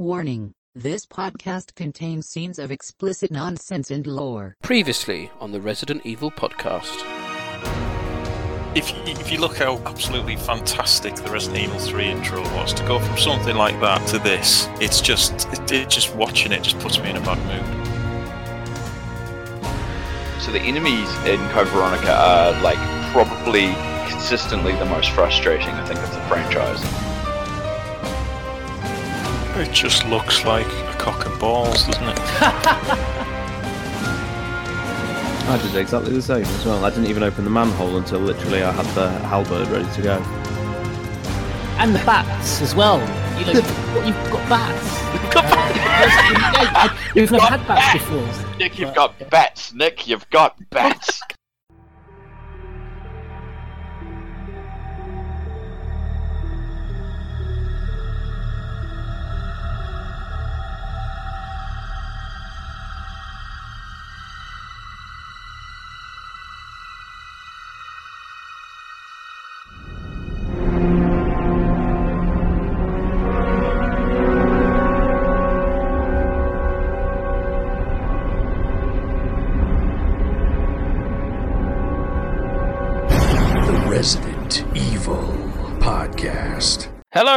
Warning this podcast contains scenes of explicit nonsense and lore. Previously on the Resident Evil podcast. If you, if you look how absolutely fantastic the Resident Evil 3 intro was, to go from something like that to this, it's just, it, it just watching it just puts me in a bad mood. So the enemies in Code Veronica are like probably consistently the most frustrating, I think, of the franchise. It just looks like a cock and balls, doesn't it? I did exactly the same as well. I didn't even open the manhole until literally I had the halberd ready to go. And the bats as well. You know, you've got bats. You've got bats. We've never had bats before. Nick, you've got bats. Nick, you've got bats.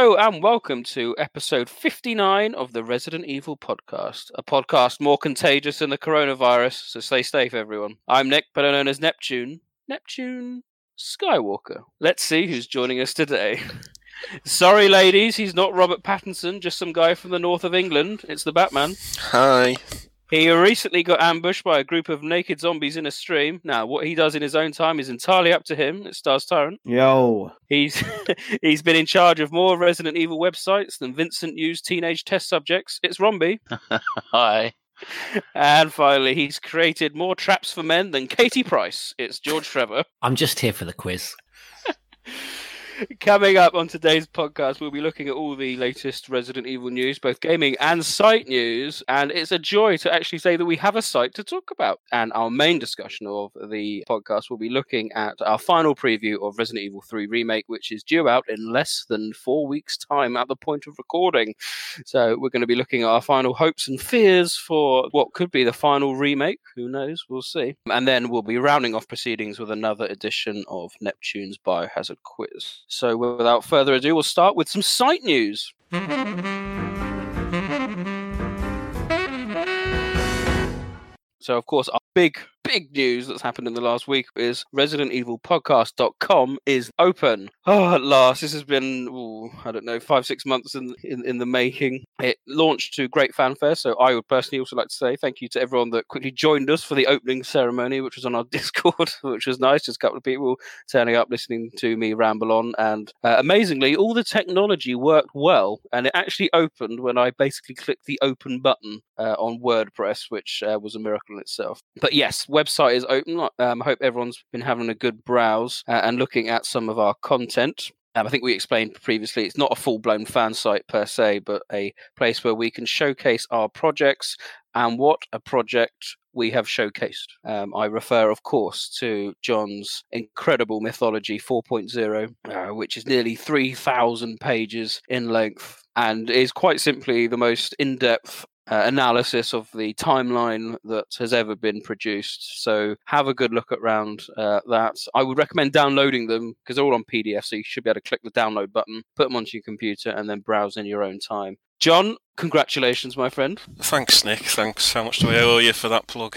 Hello and welcome to episode 59 of the Resident Evil podcast, a podcast more contagious than the coronavirus, so stay safe, everyone. I'm Nick, better known as Neptune. Neptune Skywalker. Let's see who's joining us today. Sorry, ladies, he's not Robert Pattinson, just some guy from the north of England. It's the Batman. Hi. He recently got ambushed by a group of naked zombies in a stream. Now, what he does in his own time is entirely up to him. It stars Tyrant. Yo, He's he's been in charge of more Resident Evil websites than Vincent used teenage test subjects. It's Romby. Hi. And finally, he's created more traps for men than Katie Price. It's George Trevor. I'm just here for the quiz. Coming up on today's podcast, we'll be looking at all the latest Resident Evil news, both gaming and site news. And it's a joy to actually say that we have a site to talk about. And our main discussion of the podcast will be looking at our final preview of Resident Evil 3 Remake, which is due out in less than four weeks' time at the point of recording. So we're going to be looking at our final hopes and fears for what could be the final remake. Who knows? We'll see. And then we'll be rounding off proceedings with another edition of Neptune's Biohazard Quiz. So without further ado, we'll start with some site news. So, of course, our big, big news that's happened in the last week is Resident Evil Podcast.com is open. Oh, at last. This has been, ooh, I don't know, five, six months in, in, in the making. It launched to great fanfare. So, I would personally also like to say thank you to everyone that quickly joined us for the opening ceremony, which was on our Discord, which was nice. Just a couple of people turning up, listening to me ramble on. And uh, amazingly, all the technology worked well. And it actually opened when I basically clicked the open button uh, on WordPress, which uh, was a miracle in itself. But yes, website is open. Um, I hope everyone's been having a good browse uh, and looking at some of our content. Um, I think we explained previously it's not a full blown fan site per se, but a place where we can showcase our projects and what a project we have showcased. Um, I refer, of course, to John's incredible Mythology 4.0, uh, which is nearly 3,000 pages in length and is quite simply the most in depth uh, analysis of the timeline that has ever been produced. So have a good look around uh, that. I would recommend downloading them because they're all on PDF, so you should be able to click the download button, put them onto your computer, and then browse in your own time. John, congratulations, my friend. Thanks, Nick. Thanks. How much do I owe you for that plug?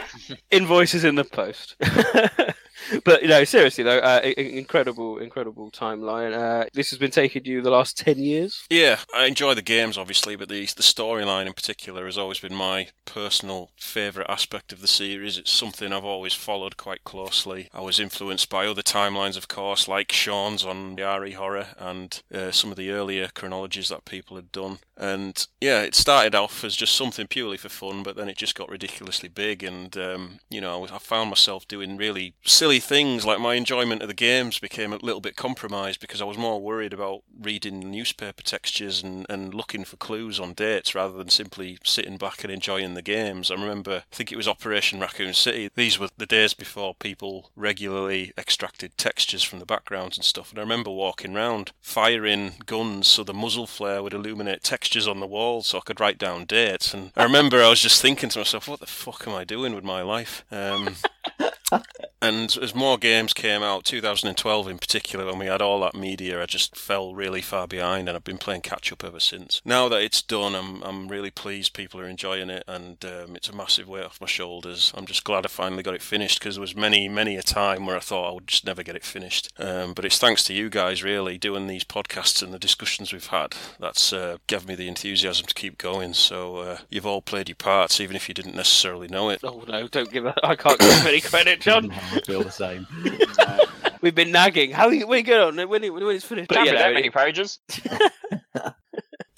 Invoices in the post. but you know, seriously though, uh, incredible, incredible timeline. Uh, this has been taking you the last ten years. Yeah, I enjoy the games, obviously, but the the storyline in particular has always been my personal favourite aspect of the series. It's something I've always followed quite closely. I was influenced by other timelines, of course, like Sean's on the RE Horror and uh, some of the earlier chronologies that people had done. And yeah, it started off as just something purely for fun, but then it just got ridiculously big, and um, you know, I found myself doing really silly silly things like my enjoyment of the games became a little bit compromised because I was more worried about reading newspaper textures and, and looking for clues on dates rather than simply sitting back and enjoying the games. I remember, I think it was Operation Raccoon City. These were the days before people regularly extracted textures from the backgrounds and stuff. And I remember walking around firing guns so the muzzle flare would illuminate textures on the wall so I could write down dates. And I remember I was just thinking to myself, what the fuck am I doing with my life? Um, and as more games came out, 2012 in particular, when we had all that media, I just fell really far behind, and I've been playing catch up ever since. Now that it's done, I'm I'm really pleased people are enjoying it, and um, it's a massive weight off my shoulders. I'm just glad I finally got it finished because there was many many a time where I thought I would just never get it finished. Um, but it's thanks to you guys really doing these podcasts and the discussions we've had that's uh, given me the enthusiasm to keep going. So uh, you've all played your parts, even if you didn't necessarily know it. Oh no, don't give. A, I can't give any credit, John. I feel the same. We've been nagging. How are we get on when, it, when it's finished? But Can't yeah, be that it- many pages.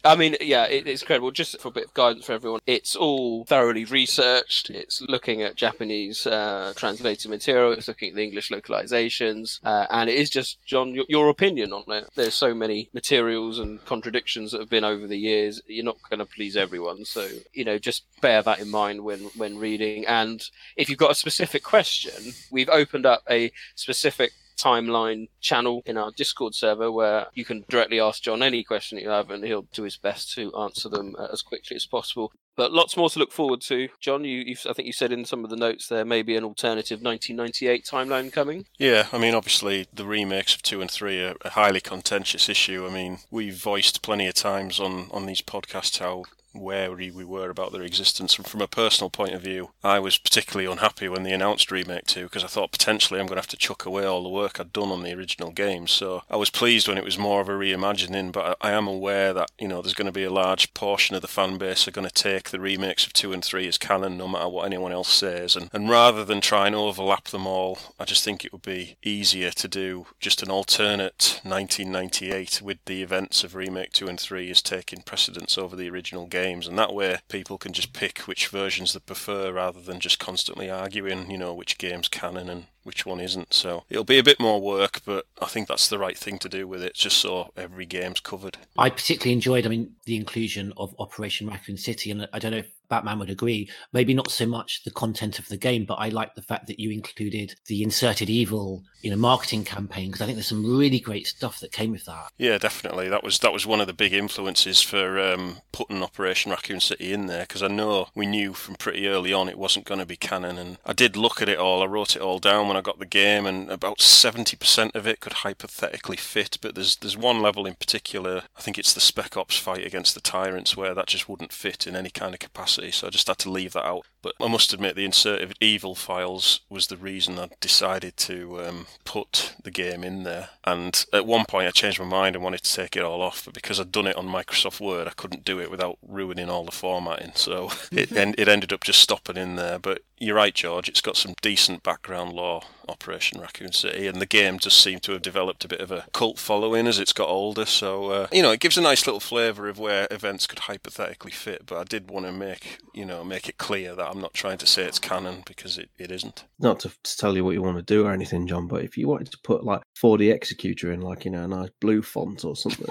I mean, yeah, it, it's incredible. Just for a bit of guidance for everyone, it's all thoroughly researched. It's looking at Japanese uh, translated material. It's looking at the English localizations, uh, and it is just John your, your opinion on it. There's so many materials and contradictions that have been over the years. You're not going to please everyone, so you know just bear that in mind when when reading. And if you've got a specific question, we've opened up a specific timeline channel in our Discord server where you can directly ask John any question you have, and he'll do his best to answer them uh, as quickly as possible. But lots more to look forward to. John, you, I think you said in some of the notes there may be an alternative 1998 timeline coming. Yeah, I mean, obviously the remakes of two and three are a highly contentious issue. I mean, we've voiced plenty of times on on these podcasts how wary we were about their existence. And from a personal point of view, I was particularly unhappy when they announced remake two because I thought potentially I'm going to have to chuck away all the work I'd done on the original game. So I was pleased when it was more of a reimagining, but I am aware that you know there's going to be a large portion of the fan base are going to take the remakes of two and three as canon, no matter what anyone else says. And and rather than try and overlap them all, I just think it would be easier to do just an alternate 1998 with the events of remake two and three as taking precedence over the original games, and that way people can just pick which versions they prefer rather than just constantly arguing, you know, which game's canon and which one isn't. So it'll be a bit more work, but I think that's the right thing to do with it, just so every game's covered. I particularly enjoyed, I mean, the inclusion of Operation Raccoon City, and I don't know if Batman would agree. Maybe not so much the content of the game, but I like the fact that you included the inserted evil, you know, marketing campaign because I think there's some really great stuff that came with that. Yeah, definitely. That was that was one of the big influences for um, putting Operation Raccoon City in there because I know we knew from pretty early on it wasn't going to be canon, and I did look at it all. I wrote it all down when I got the game, and about seventy percent of it could hypothetically fit. But there's there's one level in particular. I think it's the Spec Ops fight against the Tyrants where that just wouldn't fit in any kind of capacity. So I just had to leave that out. But I must admit, the inserted evil files was the reason I decided to um, put the game in there. And at one point, I changed my mind and wanted to take it all off, but because I'd done it on Microsoft Word, I couldn't do it without ruining all the formatting. So it en- it ended up just stopping in there. But you're right, George. It's got some decent background lore, Operation Raccoon City, and the game just seemed to have developed a bit of a cult following as it's got older. So uh, you know, it gives a nice little flavour of where events could hypothetically fit. But I did want to make you know make it clear that I'm not trying to say it's canon because it, it isn't. Not to, to tell you what you want to do or anything, John, but if you wanted to put like 4D Executor in, like, you know, a nice blue font or something.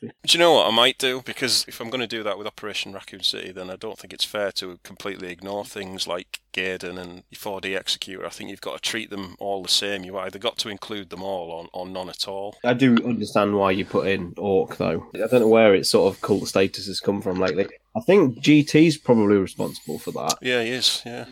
be- Do you know what I might do? Because if I'm going to do that with Operation Raccoon City, then I don't think it's fair to completely ignore things like Gaiden and 4D Executor. I think you've got to treat them all the same. You've either got to include them all or, or none at all. I do understand why you put in Orc, though. I don't know where its sort of cult status has come from lately. I think GT's probably responsible for that. Yeah, he is. Yeah,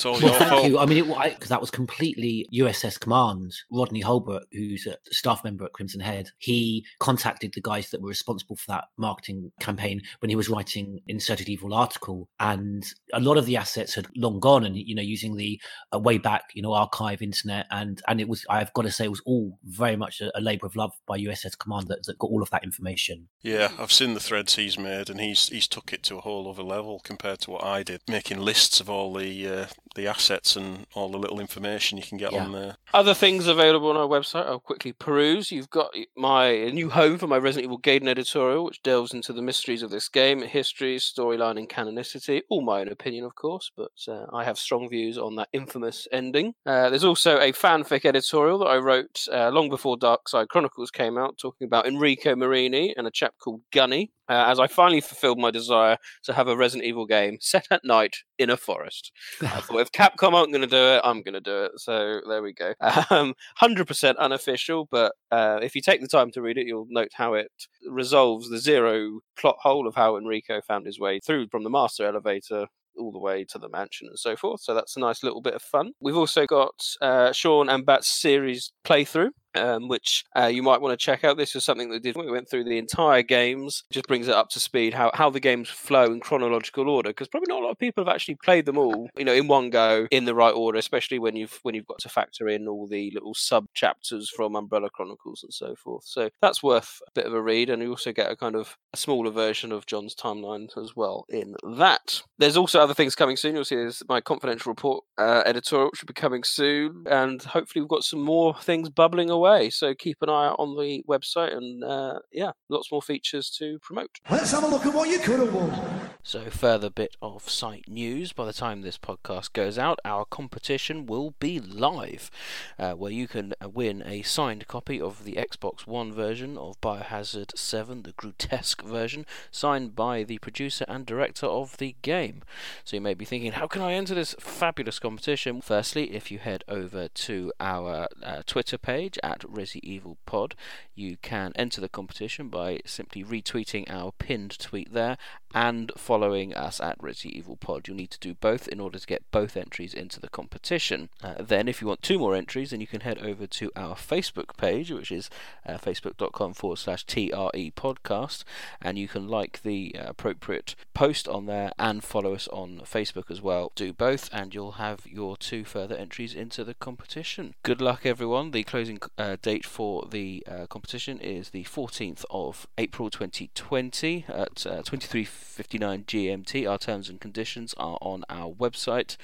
it's all Well, your thank fault. you. I mean, because that was completely USS Command. Rodney Holbrook, who's a staff member at Crimson Head, he contacted the guys that were responsible for that marketing campaign when he was writing Inserted Evil article, and a lot of the assets had long gone, and you know, using the uh, way back, you know, archive internet, and and it was, I've got to say, it was all very much a, a labour of love by USS Command that, that got all of that information. Yeah, I've seen the threads he's made, and he's he's took it to a whole other level compared to what I did, making lists of all the uh, the assets and all the little information you can get Yeah. on there. Other things available on our website, I'll quickly peruse. You've got my new home for my Resident Evil Gaiden editorial, which delves into the mysteries of this game, history, storyline, and canonicity. All my own opinion, of course, but uh, I have strong views on that infamous ending. Uh, there's also a fanfic editorial that I wrote uh, long before Dark Side Chronicles came out, talking about Enrico Marini and a chap called Gunny. Uh, as I finally fulfilled my desire to have a Resident Evil game set at night in a forest. I thought if Capcom aren't going to do it, I'm going to do it. So there we go. Um, 100% unofficial, but uh, if you take the time to read it, you'll note how it resolves the zero plot hole of how Enrico found his way through from the master elevator all the way to the mansion and so forth. So that's a nice little bit of fun. We've also got uh, Sean and Bat's series playthrough. Um, which uh, you might want to check out. This is something that did. We went through the entire games, just brings it up to speed how, how the games flow in chronological order. Because probably not a lot of people have actually played them all, you know, in one go in the right order. Especially when you've when you've got to factor in all the little sub chapters from Umbrella Chronicles and so forth. So that's worth a bit of a read, and you also get a kind of a smaller version of John's timeline as well in that. There's also other things coming soon. You'll see there's my confidential report uh, editorial which will be coming soon, and hopefully we've got some more things bubbling away. So keep an eye out on the website, and uh, yeah, lots more features to promote. Let's have a look at what you could have won. So, further bit of site news. By the time this podcast goes out, our competition will be live, uh, where you can uh, win a signed copy of the Xbox One version of Biohazard 7, the grotesque version, signed by the producer and director of the game. So, you may be thinking, how can I enter this fabulous competition? Firstly, if you head over to our uh, Twitter page at Resi Evil Pod, you can enter the competition by simply retweeting our pinned tweet there and following us at Resi Evil Pod. You'll need to do both in order to get both entries into the competition. Uh, then, if you want two more entries, then you can head over to our Facebook page, which is uh, facebook.com forward slash TRE podcast, and you can like the uh, appropriate post on there and follow us on Facebook as well. Do both, and you'll have your two further entries into the competition. Good luck, everyone. The closing uh, date for the uh, competition is the 14th of April 2020 at uh, 23. 59 GMT. Our terms and conditions are on our website,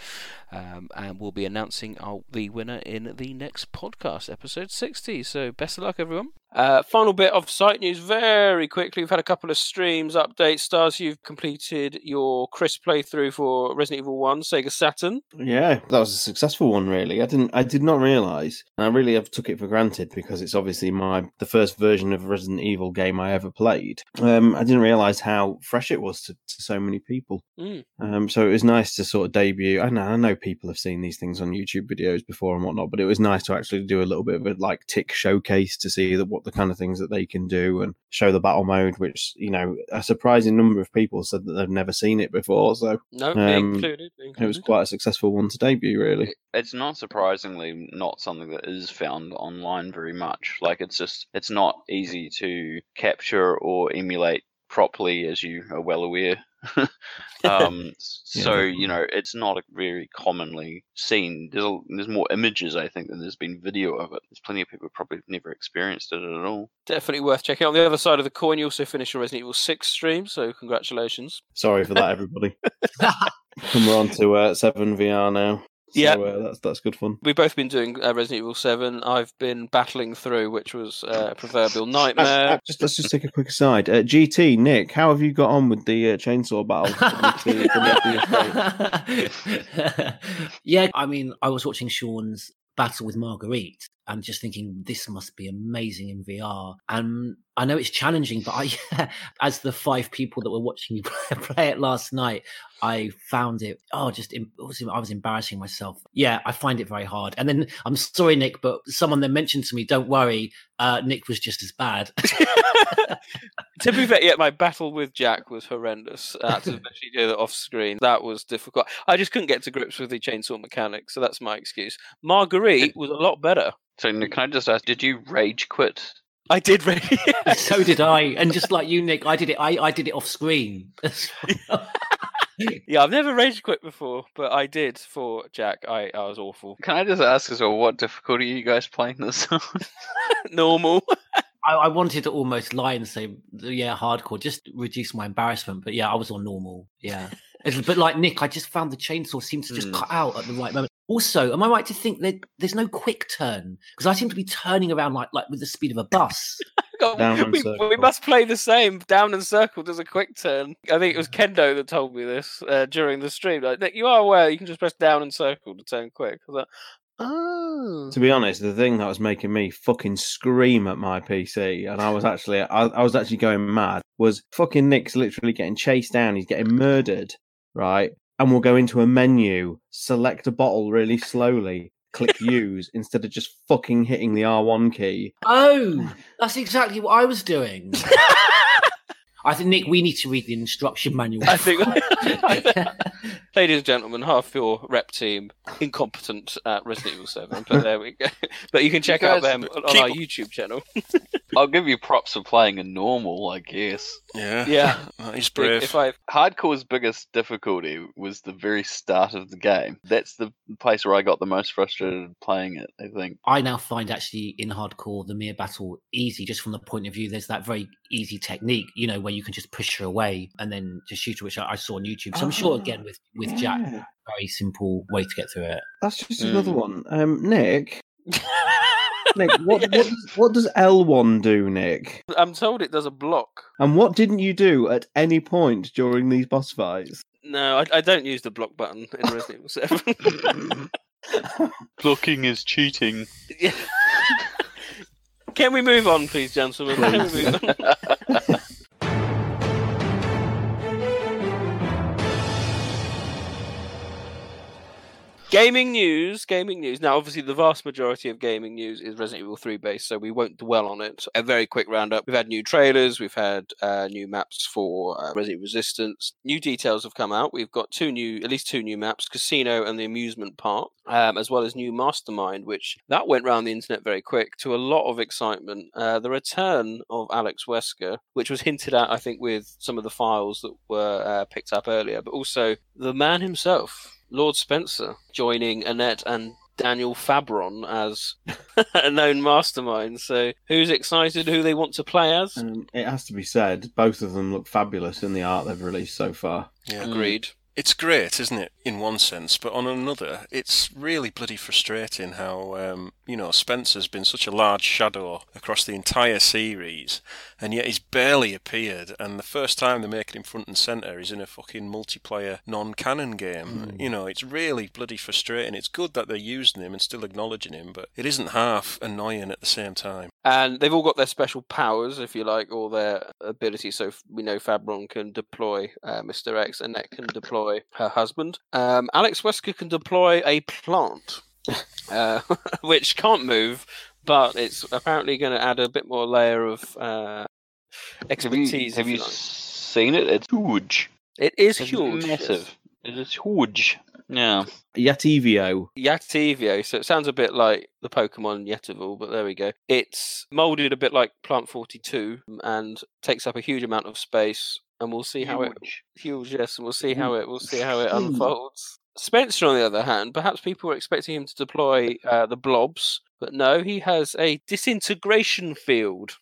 um, and we'll be announcing our, the winner in the next podcast, episode 60. So, best of luck, everyone. Uh, final bit of site news very quickly. We've had a couple of streams, updates. Stars, you've completed your Chris playthrough for Resident Evil 1, Sega Saturn. Yeah, that was a successful one. Really, I didn't, I did not realize, and I really have took it for granted because it's obviously my the first version of a Resident Evil game I ever played. Um, I didn't realize how fresh it was to, to so many people. Mm. Um, so it was nice to sort of debut. I know, I know people have seen these things on YouTube videos before and whatnot, but it was nice to actually do a little bit of a like tick showcase to see that what the kind of things that they can do and show the battle mode, which you know a surprising number of people said that they've never seen it before. So No, Um, included. me it was quite a successful one to debut, really. It's not surprisingly not something that is found online very much. Like it's just it's not easy to capture or emulate properly, as you are well aware. um, so you know it's not a very commonly seen. There's a, there's more images I think than there's been video of it. There's plenty of people probably never experienced it at all. Definitely worth checking out. On the other side of the coin, you also finished your Resident Evil 6 stream, so congratulations. Sorry for that, everybody. and we're on to uh, seven VR now. So, Yeah. uh, that's that's good fun. We've both been doing uh, Resident Evil 7. I've been battling through, which was uh, a proverbial nightmare. Just let's just take a quick aside. Uh, GT Nick, how have you got on with the uh, chainsaw battle? for the- for the estate? yeah, I mean, I was watching Sean's battle with Marguerite and just thinking this must be amazing in VR. And I know it's challenging, but I, as the five people that were watching you play, it last night, I found it oh just I was embarrassing myself. Yeah, I find it very hard. And then I'm sorry, Nick, but someone then mentioned to me, "Don't worry, uh, Nick was just as bad." to be fair, yeah, my battle with Jack was horrendous. I had to actually do that off screen. That was difficult. I just couldn't get to grips with the chainsaw mechanics, so that's my excuse. Marguerite was a lot better. So can I just ask, did you rage quit? I did really. so did I, and just like you, Nick, I did it. I, I did it off screen. yeah, I've never rage quit before, but I did for Jack. I, I was awful. Can I just ask as well, what difficulty are you guys playing this on? Normal. I, I wanted to almost lie and say, yeah, hardcore, just reduce my embarrassment. But yeah, I was on normal. Yeah. It's a bit like Nick. I just found the chainsaw seemed to just Mm. cut out at the right moment. Also, am I right to think that there's no quick turn because I seem to be turning around like like with the speed of a bus? God, we, we must play the same. Down and circle does a quick turn. I think it was Kendo that told me this uh, during the stream. Like, Nick, you are aware you can just press down and circle to turn quick. I was like, oh. To be honest, the thing that was making me fucking scream at my PC, and I was actually, I, I was actually going mad, was fucking Nick's literally getting chased down. He's getting murdered, right? And we'll go into a menu, select a bottle really slowly, click use instead of just fucking hitting the R1 key. oh, that's exactly what I was doing. I think Nick, we need to read the instruction manual. I think, ladies and gentlemen, half your rep team incompetent at Resident Evil Seven. But there we go. But you can check out them on keep- our YouTube channel. I'll give you props for playing a normal, I guess. Yeah, Yeah. that is brave. If I Hardcore's biggest difficulty was the very start of the game. That's the place where I got the most frustrated playing it, I think. I now find actually in hardcore the Mia battle easy just from the point of view there's that very easy technique, you know, where you can just push her away and then just shoot her, which I, I saw on YouTube. So I'm sure Ah, again with with Jack, very simple way to get through it. That's just another Mm. one. Um, Nick, Nick, what, what, does, what does L1 do, Nick? I'm told it does a block. And what didn't you do at any point during these boss fights? No, I, I don't use the block button in Resident Evil Seven. Blocking is cheating. Yeah. Can we move on, please, gentlemen? Can Gaming news, gaming news. Now, obviously, the vast majority of gaming news is Resident Evil 3 based, so we won't dwell on it. A very quick roundup. We've had new trailers, we've had uh, new maps for uh, Resident Evil Resistance. New details have come out. We've got two new, at least two new maps Casino and the Amusement Park, um, as well as new Mastermind, which that went round the internet very quick to a lot of excitement. Uh, the return of Alex Wesker, which was hinted at, I think, with some of the files that were uh, picked up earlier, but also the man himself. Lord Spencer joining Annette and Daniel Fabron as a known mastermind. So, who's excited? Who they want to play as? Um, it has to be said, both of them look fabulous in the art they've released so far. yeah, Agreed. It's great, isn't it? In one sense, but on another, it's really bloody frustrating how um, you know Spencer's been such a large shadow across the entire series, and yet he's barely appeared. And the first time they make making him front and center is in a fucking multiplayer non-canon game. You know, it's really bloody frustrating. It's good that they're using him and still acknowledging him, but it isn't half annoying at the same time. And they've all got their special powers, if you like, or their abilities. So we know Fabron can deploy uh, Mr. X, Annette can deploy her husband. Um, Alex Wesker can deploy a plant, uh, which can't move, but it's apparently going to add a bit more layer of uh, Have you, expertise. have if you you like. seen it? It's huge. It is It's huge. yes. massive. It is huge. Yeah. Yateveo. Yateveo, so it sounds a bit like the Pokemon Yetival, but there we go. It's molded a bit like Plant 42 and takes up a huge amount of space, and we'll see how it Huge. huge, yes, and we'll see how it we'll see how it unfolds. Spencer, on the other hand, perhaps people were expecting him to deploy uh, the blobs, but no, he has a disintegration field,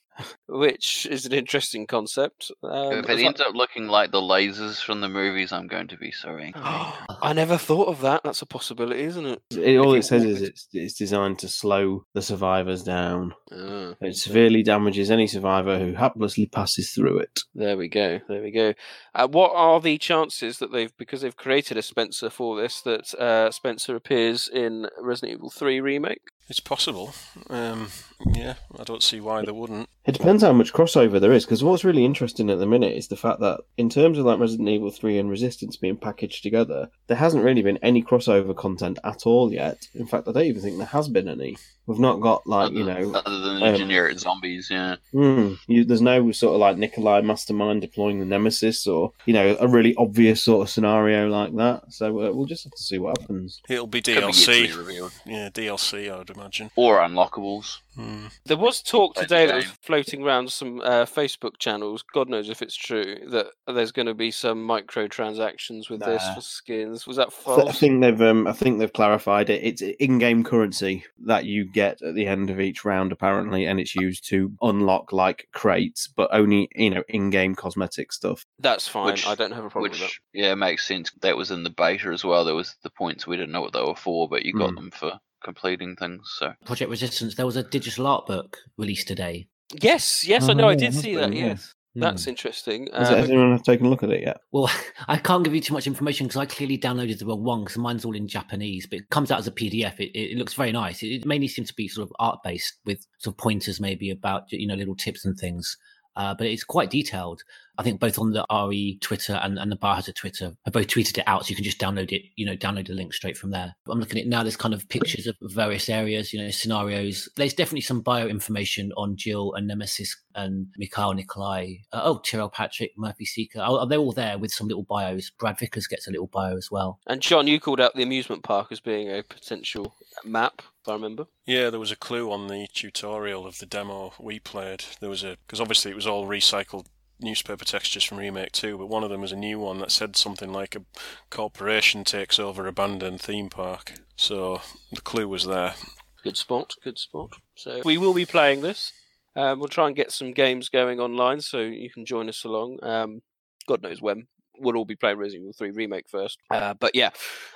which is an interesting concept. Um, if it I- ends up looking like the lasers from the movies, I'm going to be sorry. I never thought of that. That's a possibility, isn't it? It, all it says is it's, it's designed to slow the survivors down. Ah. It severely damages any survivor who haplessly passes through it. There we go. There we go. Uh, what are the chances that they've, because they've created a Spencer for this, that uh, Spencer appears in Resident Evil 3 remake? It's possible. Um, yeah, I don't see why they wouldn't. It depends how much crossover there is, because what's really interesting at the minute is the fact that in terms of like Resident Evil 3 and Resistance being packaged together, there hasn't really been any crossover content at all yet. In fact, I don't even think there has been any. We've not got like, you know, other than the um, generic zombies, yeah. Mm, you, there's no sort of like Nikolai Mastermind deploying the Nemesis or, you know, a really obvious sort of scenario like that. So uh, we'll just have to see what happens. It'll be Could be yet to DLC. be. Yeah, DLC. I would imagine. Or unlockables. Hmm. There was talk today that was floating around some uh, Facebook channels. God knows if it's true that there's going to be some microtransactions with this for skins. Was that I th- I think they've um, I think they've clarified it. It's in-game currency that you get at the end of each round, apparently, and it's used to unlock like crates, but only you know in-game cosmetic stuff. That's fine. Which- I don't have a problem with that. Which yeah makes sense. That was in the beta as well. There was the points we didn't know what they were for, but you got Mm. them for completing things. So Project Resistance, there was a digital art book released today. Yes, yes, I Oh, know. I did see be, that. yeah. Yes, that's Hmm. interesting. Has, Uh, has anyone taken a look at it yet? Well, I can't give you too much information because I clearly downloaded the wrong one because mine's all in Japanese, but it comes out as a PDF. It, it looks very nice. It, it mainly seems to be sort of art based with sort of pointers maybe about, you know, little tips and things. Uh, but it's quite detailed. I think both on the RE Twitter and, and the Biohazard Twitter have both tweeted it out, so you can just download it, you know, download the link straight from there. I'm looking at now. There's kind of pictures of various areas, you know, scenarios. There's definitely some bio information on Jill and Nemesis and Mikhail Nikolai. Uh, oh, Tyrell Patrick, Murphy Seeker. Oh, they're all there with some little bios. Brad Vickers gets a little bio as well. and John, you called out the amusement park as being a potential map, I remember. Yeah, there was a clue on the tutorial of the demo we played. There was a because obviously it was all recycled newspaper textures from Remake 2, but one of them was a new one that said something like a corporation takes over abandoned theme park. So the clue was there. Good spot, good spot. So we will be playing this. Um, we'll try and get some games going online, so you can join us along. Um, God knows when. We'll all be playing Resident Evil 3 Remake first. Uh, but yeah,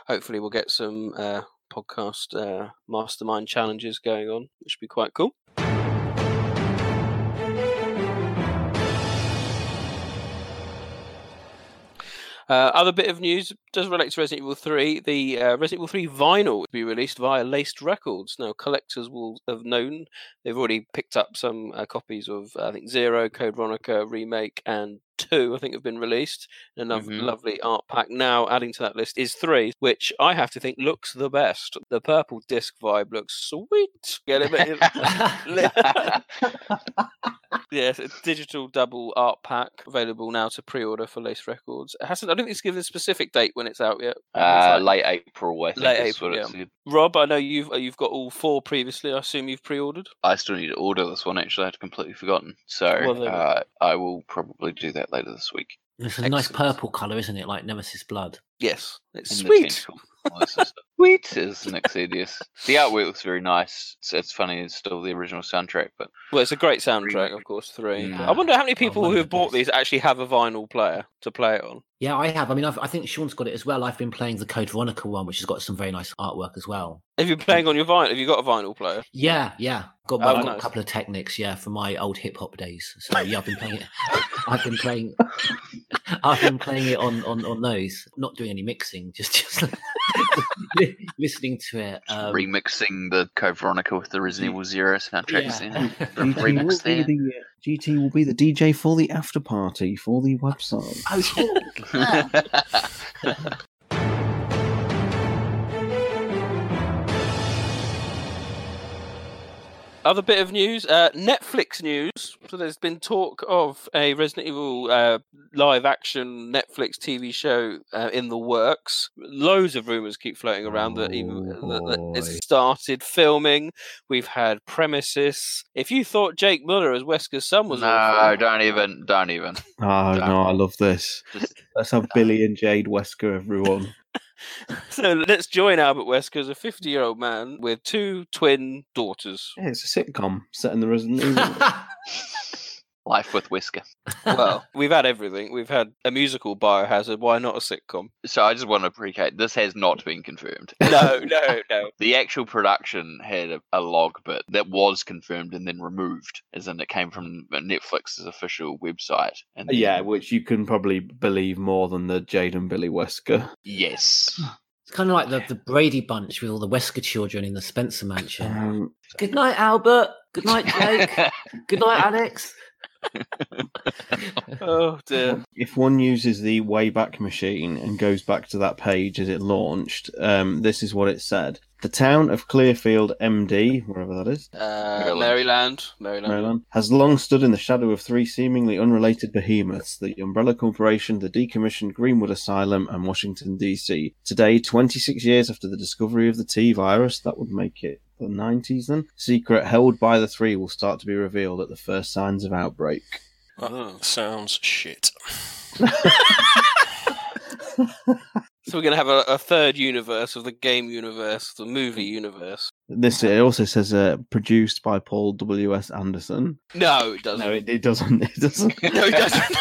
hopefully we'll get some uh, podcast uh, mastermind challenges going on, which would be quite cool. Uh, other bit of news does relate to Resident Evil 3. The uh, Resident Evil 3 vinyl will be released via Laced Records. Now, collectors will have known they've already picked up some uh, copies of, I think, Zero, Code Veronica, Remake, and Two. I think have been released in a lo- Mhm. lovely art pack. Now, adding to that list is three, which I have to think looks the best. The purple disc vibe looks sweet. Get it? Yes, a digital double art pack available now to pre-order for Laced Records. It hasn't. I don't think it's given a specific date when it's out yet. It's uh, like- late April, I think Late April, what yeah. Rob, I know you've uh, you've got all four previously. I assume you've pre-ordered. I still need to order this one. Actually, I'd completely forgotten. So Well, uh, I will probably do that later this week. It's a nice purple colour, isn't it? Like Nemesis Blood. Yes, it's in the sweet. Tentacle. All this stuff. Sweet is Nick Cedius. The artwork looks very nice. It's, it's funny. It's still the original soundtrack, but Well, it's a great soundtrack, of course. Three. Yeah. I wonder how many people who have bought these actually have a vinyl player to play it on. Yeah, I have. I mean, I've, I think Sean's got it as well. I've been playing the Code Veronica one, which has got some very nice artwork as well. Have you been playing on your vinyl? Have you got a vinyl player? Yeah, yeah. Got, Oh, I've got nice. a couple of Technics, yeah, from my old hip hop days. So yeah, I've been playing it. I've been playing. I've been playing it on on on those. Not doing any mixing, just just listening to it. Um, remixing the Code Veronica with the Resident Evil Zero soundtracks. yeah. in. GT will, Remix be there. the, GT will be the DJ for the after party for the website. oh, cool. Other bit of news, uh, Netflix news. So there's been talk of a Resident Evil uh, live action Netflix TV show uh, in the works. Loads of rumors keep floating around that even Oh, that, that boy. it's started filming. We've had premises. If you thought Jake Muller as Wesker's son was no, awful, don't even, don't even. Oh no, I love this. Just- Let's have Billie and Jade Wesker, everyone. so let's join Albert Wesker as a 50 year old man with two twin daughters. Yeah, it's a sitcom set in the Resident Evil. Life with Whisker. Well, we've had everything. We've had a musical Biohazard. Why not a sitcom? So I just want to precate. This has not been confirmed. No, no, no. The actual production had a, a log bit that was confirmed and then removed, as in it came from Netflix's official website. And then- yeah, which you can probably believe more than the Jade and Billie Wesker. yes. It's kind of like the, the Brady Bunch with all the Wesker children in the Spencer mansion. Um, Good night, Albert. Good night, Jake. Good night, Alex. Oh dear. if one uses the Wayback Machine and goes back to that page as it launched, um, this is what it said. The town of Clearfield, MD, wherever that is, Uh, Maryland. Maryland. Maryland. Maryland, has long stood in the shadow of three seemingly unrelated behemoths the Umbrella Corporation, the decommissioned Greenwood Asylum, and Washington, D.C. Today, 26 years after the discovery of the T virus, that would make it the 90s then, secret held by the three will start to be revealed at the first signs of outbreak. That Oh. sounds shit. So we're going to have a, a third universe of the game universe, the movie universe. This it also says uh, produced by Paul W. S. Anderson. No, it doesn't. No, it, it doesn't. It doesn't. no, it doesn't.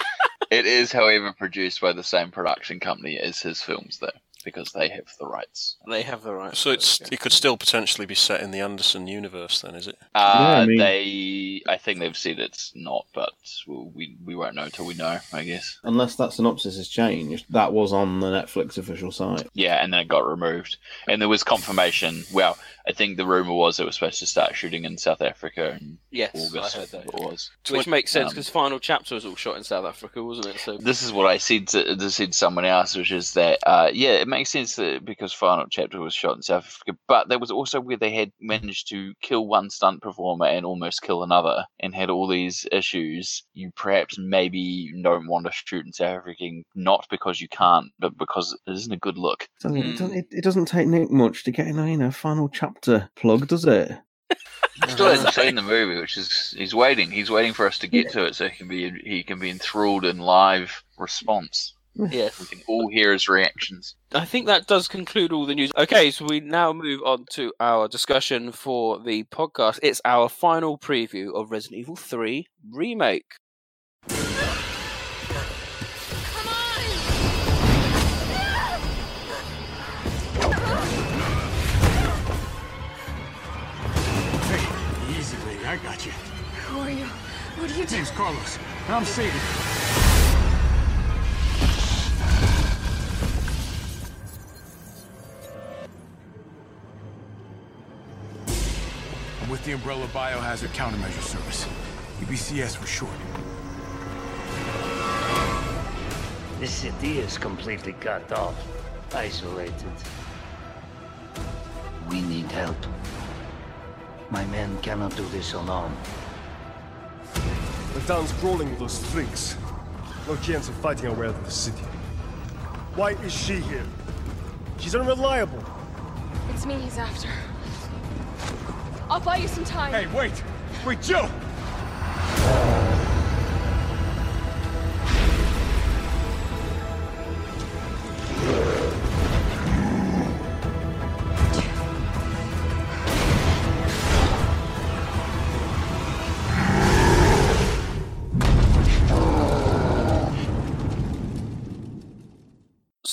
It is, however, produced by the same production company as his films, though, because they have the rights. they have the right. So it's it could still potentially be set in the Anderson universe, then, is it? Uh, I mean- They, I think they've said it's not, but we'll, we we won't know until we know, I guess. Unless that synopsis has changed, that was on the Netflix official site. Yeah, and then it got removed, and there was confirmation. Well, I think the rumor was it was supposed to start shooting in South Africa in Yes, August. I heard that. It was. Which makes sense Um, because final chapter was all shot in South Africa, wasn't it? So This is what I said to this said to someone else, which is that uh, yeah, it makes sense that because final chapter was shot in South Africa, but that was also where they had managed to kill one stunt performer and almost kill another, and had all these issues. You perhaps maybe don't want to shoot in South Africa, not because you can't, but because it isn't a good look. It doesn't, it, Hmm. doesn't, it, it doesn't take Nick much to get in a final chapter plug, uh, does it? Still hasn't uh, seen the movie, which is he's waiting. He's waiting for us to get to it so he can be he can be enthralled in live response. yes, We can all hear his reactions. I think that does conclude all the news. Okay, so we now move on to our discussion for the podcast. It's our final preview of Resident Evil 3 Remake. I got you. Who are you? What are you doing? Name's Carlos. I'm Sadie. I'm with the Umbrella Biohazard Countermeasure Service. UBCS for short. This city is completely cut off, isolated. We need help. My men cannot do this alone. The town's crawling with those freaks. No chance of fighting our way out of the city. Why is she here? She's unreliable. It's me he's after. I'll buy you some time. Hey, wait! Wait, Joe!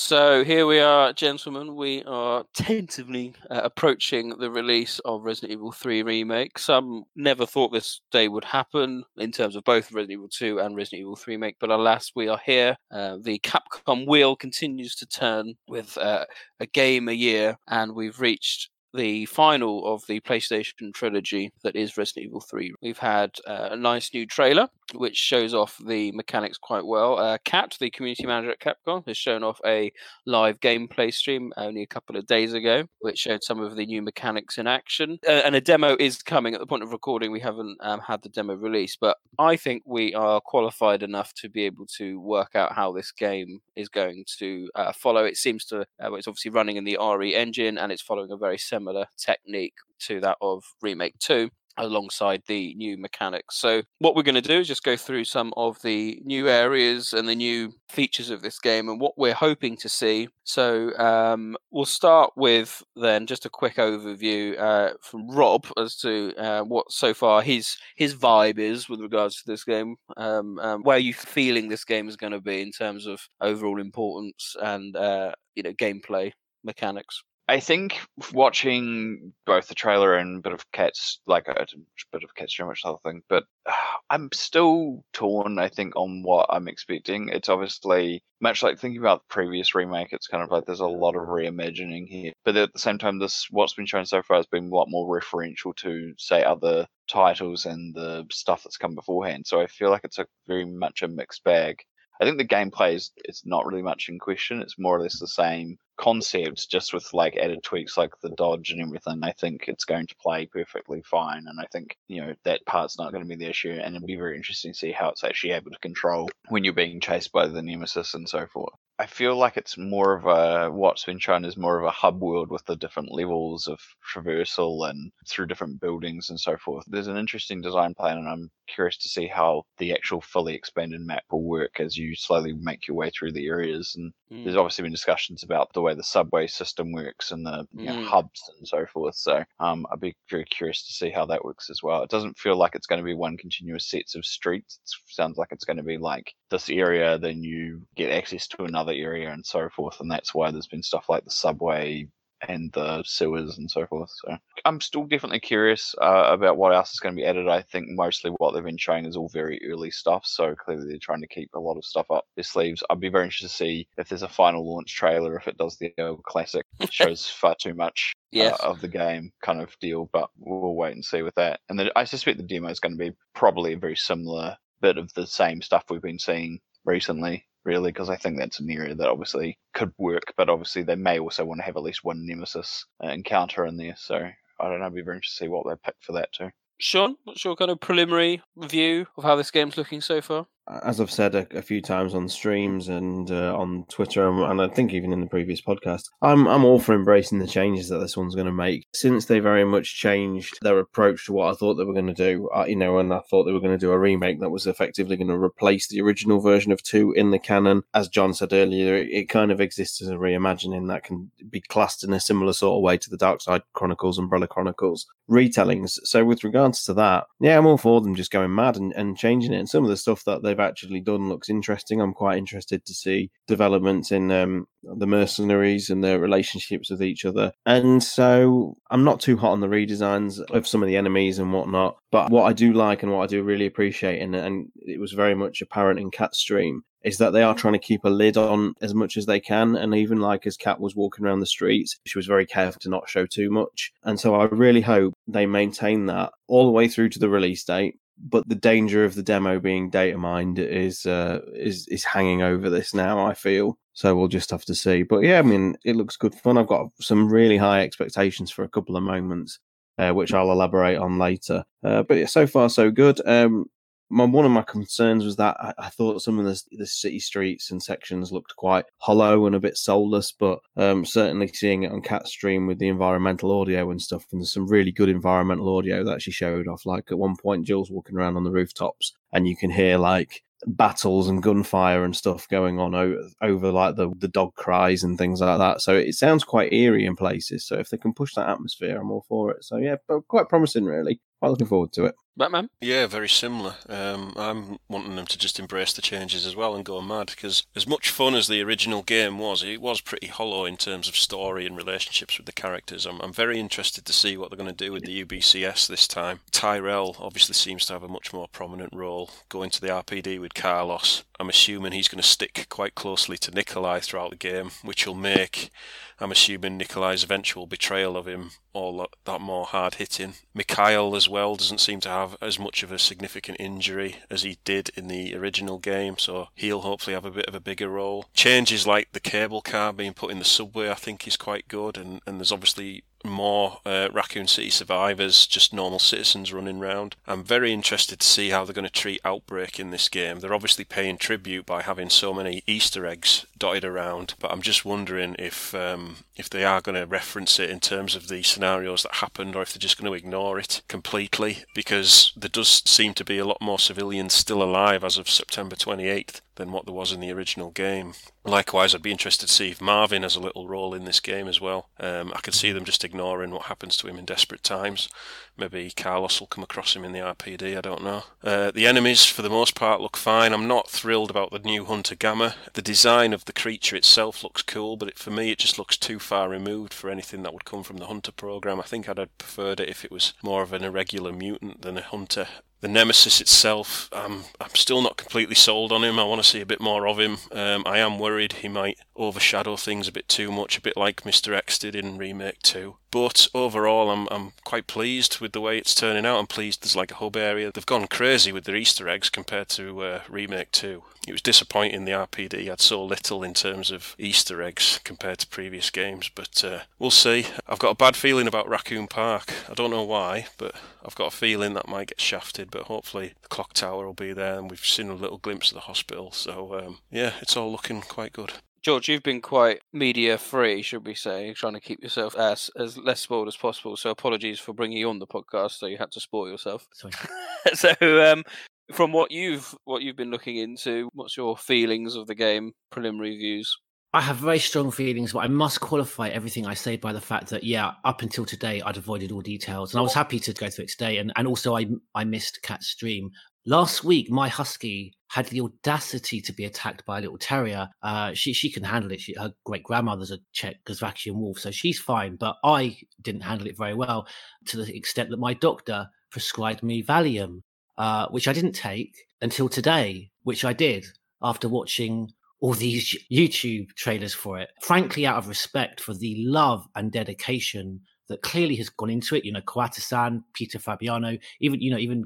So here we are, gentlemen. We are tentatively uh, approaching the release of Resident Evil 3 Remake. Some never thought this day would happen in terms of both Resident Evil 2 and Resident Evil 3 Remake, but alas, we are here. Uh, the Capcom wheel continues to turn with uh, a game a year, and we've reached the final of the PlayStation trilogy that is Resident Evil 3. We've had uh, a nice new trailer which shows off the mechanics quite well. Uh, Kat, the community manager at Capcom, has shown off a live gameplay stream only a couple of days ago, which showed some of the new mechanics in action. Uh, and a demo is coming at the point of recording. We haven't um, had the demo released, but I think we are qualified enough to be able to work out how this game is going to uh, follow. It seems to, uh, it's obviously running in the RE engine and it's following a very similar technique to that of Remake 2 alongside the new mechanics. So what we're going to do is just go through some of the new areas and the new features of this game and what we're hoping to see. So um, we'll start with then just a quick overview uh, from Rob as to uh, what so far his his vibe is with regards to this game. Um, um, where are you feeling this game is going to be in terms of overall importance and uh, you know gameplay mechanics? I think watching both the trailer and a bit of Cats, like a bit of Cats, much the other thing, but uh, I'm still torn. I think on what I'm expecting. It's obviously much like thinking about the previous remake. It's kind of like there's a lot of reimagining here, but at the same time, this what's been shown so far has been a lot more referential to say other titles and the stuff that's come beforehand. So I feel like it's a very much a mixed bag. I think the gameplay is it's not really much in question. It's more or less the same concepts, just with like added tweaks like the dodge and everything. I think it's going to play perfectly fine, and I think you know that part's not going to be the issue. And it'll be very interesting to see how it's actually able to control when you're being chased by the nemesis and so forth. I feel like it's more of a what's been shown is more of a hub world with the different levels of traversal and through different buildings and so forth. There's an interesting design plan, and I'm curious to see how the actual fully expanded map will work as you slowly make your way through the areas. And Mm. there's obviously been discussions about the way the subway system works and the you know, Mm. hubs and so forth. So um, I'd be very curious to see how that works as well. It doesn't feel like it's going to be one continuous sets of streets. It sounds like it's going to be like this area, then you get access to another area and so forth. And that's why there's been stuff like the subway and the sewers and so forth. So I'm still definitely curious uh, about what else is going to be added. I think mostly what they've been showing is all very early stuff. So clearly they're trying to keep a lot of stuff up their sleeves. I'd be very interested to see if there's a final launch trailer, if it does the old classic, shows far too much Yes. uh, of the game kind of deal. But we'll wait and see with that. And then I suspect the demo is going to be probably a very similar bit of the same stuff we've been seeing recently really because I think that's an area that obviously could work, but obviously they may also want to have at least one nemesis uh, encounter in there. So I don't know, I'd be very interested to see what they pick for that too. Sean, what's your kind of preliminary review of how this game's looking so far? As I've said a, a few times on streams and uh, on Twitter, and, and I think even in the previous podcast, I'm I'm all for embracing the changes that this one's going to make. Since they very much changed their approach to what I thought they were going to do, uh, you know, and I thought they were going to do a remake that was effectively going to replace the original version of two in the canon. As John said earlier, it, it kind of exists as a reimagining that can be classed in a similar sort of way to the Dark Side Chronicles, Umbrella Chronicles retellings. So with regards to that, yeah, I'm all for them just going mad and, and changing it. And some of the stuff that they've actually done looks interesting. I'm quite interested to see developments in um, the mercenaries and their relationships with each other. And so I'm not too hot on the redesigns of some of the enemies and whatnot. But what I do like and what I do really appreciate, and, and it was very much apparent in Cat's stream, is that they are trying to keep a lid on as much as they can. And even like as Cat was walking around the streets, she was very careful to not show too much. And so I really hope they maintain that all the way through to the release date. But the danger of the demo being data mined is uh, is is hanging over this now. I feel so. We'll just have to see. But yeah, I mean, it looks good fun. I've got some really high expectations for a couple of moments, uh, which I'll elaborate on later. Uh, but yeah, so far so good. Um, my one of my concerns was that I, I thought some of the, the city streets and sections looked quite hollow and a bit soulless, but um, certainly seeing it on Cat Stream with the environmental audio and stuff, and there's some really good environmental audio that she showed off. Like at one point, Jill's walking around on the rooftops, and you can hear like battles and gunfire and stuff going on over, over like the the dog cries and things like that. So it sounds quite eerie in places. So if they can push that atmosphere, I'm all for it. So yeah, but quite promising, really. Quite looking forward to it. Batman? Yeah, very similar. Um, I'm wanting them to just embrace the changes as well and go mad because as much fun as the original game was, it was pretty hollow in terms of story and relationships with the characters. I'm, I'm very interested to see what they're going to do with the UBCS this time. Tyrell obviously seems to have a much more prominent role going to the RPD with Carlos. I'm assuming he's going to stick quite closely to Nikolai throughout the game, which will make, I'm assuming, Nikolai's eventual betrayal of him all that, that more hard hitting. Mikhail as well doesn't seem to have as much of a significant injury as he did in the original game, so he'll hopefully have a bit of a bigger role. Changes like the cable car being put in the subway, I think, is quite good, and, and there's obviously more uh, Raccoon City survivors, just normal citizens running around. I'm very interested to see how they're going to treat Outbreak in this game. They're obviously paying tribute by having so many Easter eggs dotted around, but I'm just wondering if um, if they are going to reference it in terms of the scenarios that happened, or if they're just going to ignore it completely, because there does seem to be a lot more civilians still alive as of September 28th than what there was in the original game. Likewise, I'd be interested to see if Marvin has a little role in this game as well. Um, I could see them just ignoring what happens to him in desperate times. Maybe Carlos will come across him in the RPD, I don't know. Uh, the enemies, for the most part, look fine. I'm not thrilled about the new Hunter Gamma. The design of the creature itself looks cool, but it, for me, it just looks too far removed for anything that would come from the Hunter program. I think I'd have preferred it if it was more of an irregular mutant than a Hunter The Nemesis itself, I'm I'm still not completely sold on him. I want to see a bit more of him. Um, I am worried he might overshadow things a bit too much, a bit like Mr. X did in Remake 2. But overall, I'm I'm quite pleased with the way it's turning out. I'm pleased there's like a hub area. They've gone crazy with their Easter eggs compared to uh, Remake 2. It was disappointing the RPD had so little in terms of Easter eggs compared to previous games, but uh, we'll see. I've got a bad feeling about Raccoon Park. I don't know why, but I've got a feeling that might get shafted. But hopefully the clock tower will be there, and we've seen a little glimpse of the hospital. So um, yeah, it's all looking quite good. George, you've been quite media free, should we say, trying to keep yourself as as less spoiled as possible. So apologies for bringing you on the podcast, so you had to spoil yourself. Sorry. so, um, from what you've what you've been looking into, what's your feelings of the game? Preliminary views. I have very strong feelings, but I must qualify everything I say by the fact that, yeah, up until today, I'd avoided all details, and I was happy to go through it today. And, and also, I I missed Cat's stream last week. My husky had the audacity to be attacked by a little terrier. Uh, she she can handle it. She, her great grandmother's a Czech Czechoslovakian wolf, so she's fine. But I didn't handle it very well, to the extent that my doctor prescribed me Valium, uh, which I didn't take until today, which I did after watching all these YouTube trailers for it. Frankly, out of respect for the love and dedication that clearly has gone into it. You know, Kawata-san, Peter Fabiano, even you know, even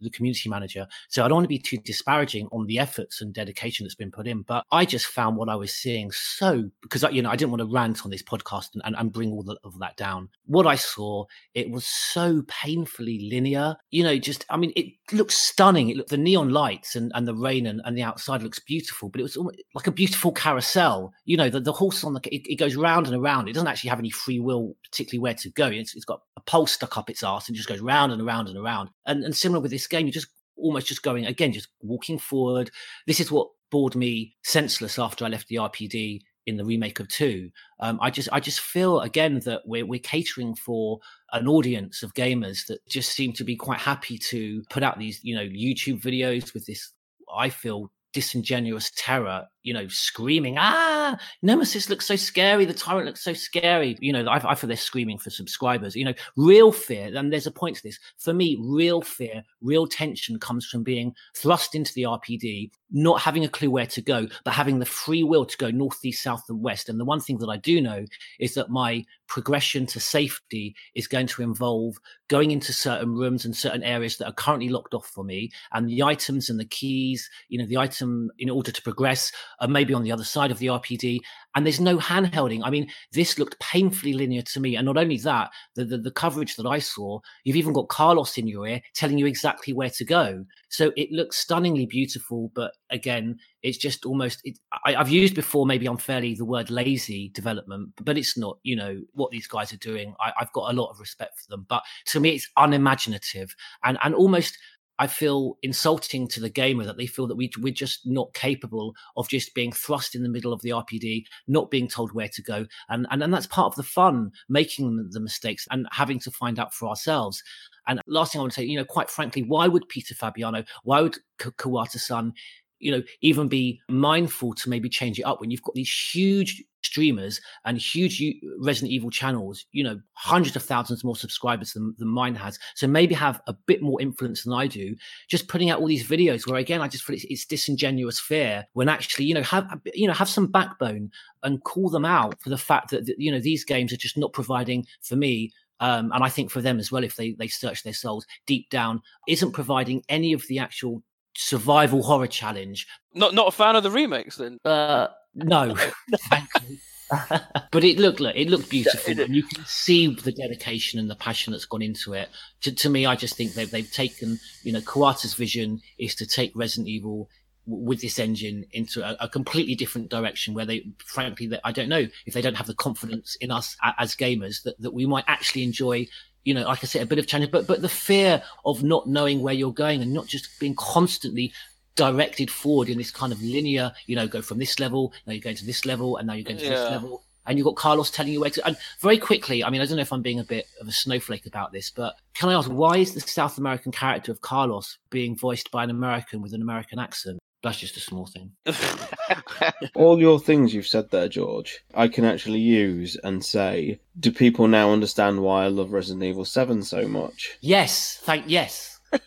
the community manager. So I don't want to be too disparaging on the efforts and dedication that's been put in, but I just found what I was seeing so because you know I didn't want to rant on this podcast and, and, and bring all the, of that down. What I saw, it was so painfully linear. You know, just I mean, it looks stunning. It looked the neon lights and, and the rain and, and the outside looks beautiful, but it was like a beautiful carousel. You know, the, the horse on the it, it goes round and around. It doesn't actually have any free will, particularly where to go. It's, it's got a pole stuck up its ass and just goes round and around and around. And, and similar with this game, you're just almost just going again, just walking forward. This is what bored me senseless after I left the RPD in the remake of two. Um, I just I just feel again that we're we're catering for an audience of gamers that just seem to be quite happy to put out these you know YouTube videos with this I feel disingenuous terror, you know, screaming, ah, Nemesis looks so scary. The tyrant looks so scary. You know, I, I feel they're screaming for subscribers. You know, real fear, and there's a point to this. For me, real fear, real tension comes from being thrust into the RPD, not having a clue where to go, but having the free will to go north, east, south, and west. And the one thing that I do know is that my progression to safety is going to involve going into certain rooms and certain areas that are currently locked off for me. And the items and the keys, you know, the item in order to progress are maybe on the other side of the RPD. And there's no handholding. I mean, this looked painfully linear to me. And not only that, the, the, the coverage that I saw, you've even got Carlos in your ear telling you exactly where to go. So it looks stunningly beautiful. But again, it's just almost, it, I, I've used before maybe unfairly the word lazy development, but it's not, you know, what these guys are doing. I, I've got a lot of respect for them. But to me, it's unimaginative and, and almost I feel insulting to the gamer that they feel that we, we're just not capable of just being thrust in the middle of the RPD, not being told where to go. And, and, and that's part of the fun, making the mistakes and having to find out for ourselves. And last thing I want to say, you know, quite frankly, why would Peter Fabiano, why would Kawata-san, you know, even be mindful to maybe change it up when you've got these huge streamers and huge Resident Evil channels, you know, hundreds of thousands more subscribers than, than mine has. So maybe have a bit more influence than I do, just putting out all these videos where again, I just feel it's, it's disingenuous fear when actually, you know, have, you know, have some backbone and call them out for the fact that, you know, these games are just not providing for me um, and I think for them as well, if they they search their souls deep down, isn't providing any of the actual survival horror challenge. Not not a fan of the remakes then? Uh, no, thankfully. but it looked like it looked beautiful, and you can see the dedication and the passion that's gone into it. To, to me, I just think they've they've taken you know Kawata's vision is to take Resident Evil with this engine into a, a, completely different direction where they frankly i don't know if they don't have the confidence in us as gamers that, that we might actually enjoy you know, like I said, a bit of challenge, but but the fear of not knowing where you're going and not just being constantly directed forward in this kind of linear, you know, go from this level, now you're going to this level, and now you're going to yeah. this level. And you've got Carlos telling you where to. And very quickly, I mean, I don't know if I'm being a bit of a snowflake about this, but can I ask, why is the South American character of Carlos being voiced by an American with an American accent? That's just a small thing. All your things you've said there, George, I can actually use and say, do people now understand why I love Resident Evil 7 so much? Yes, thank yes.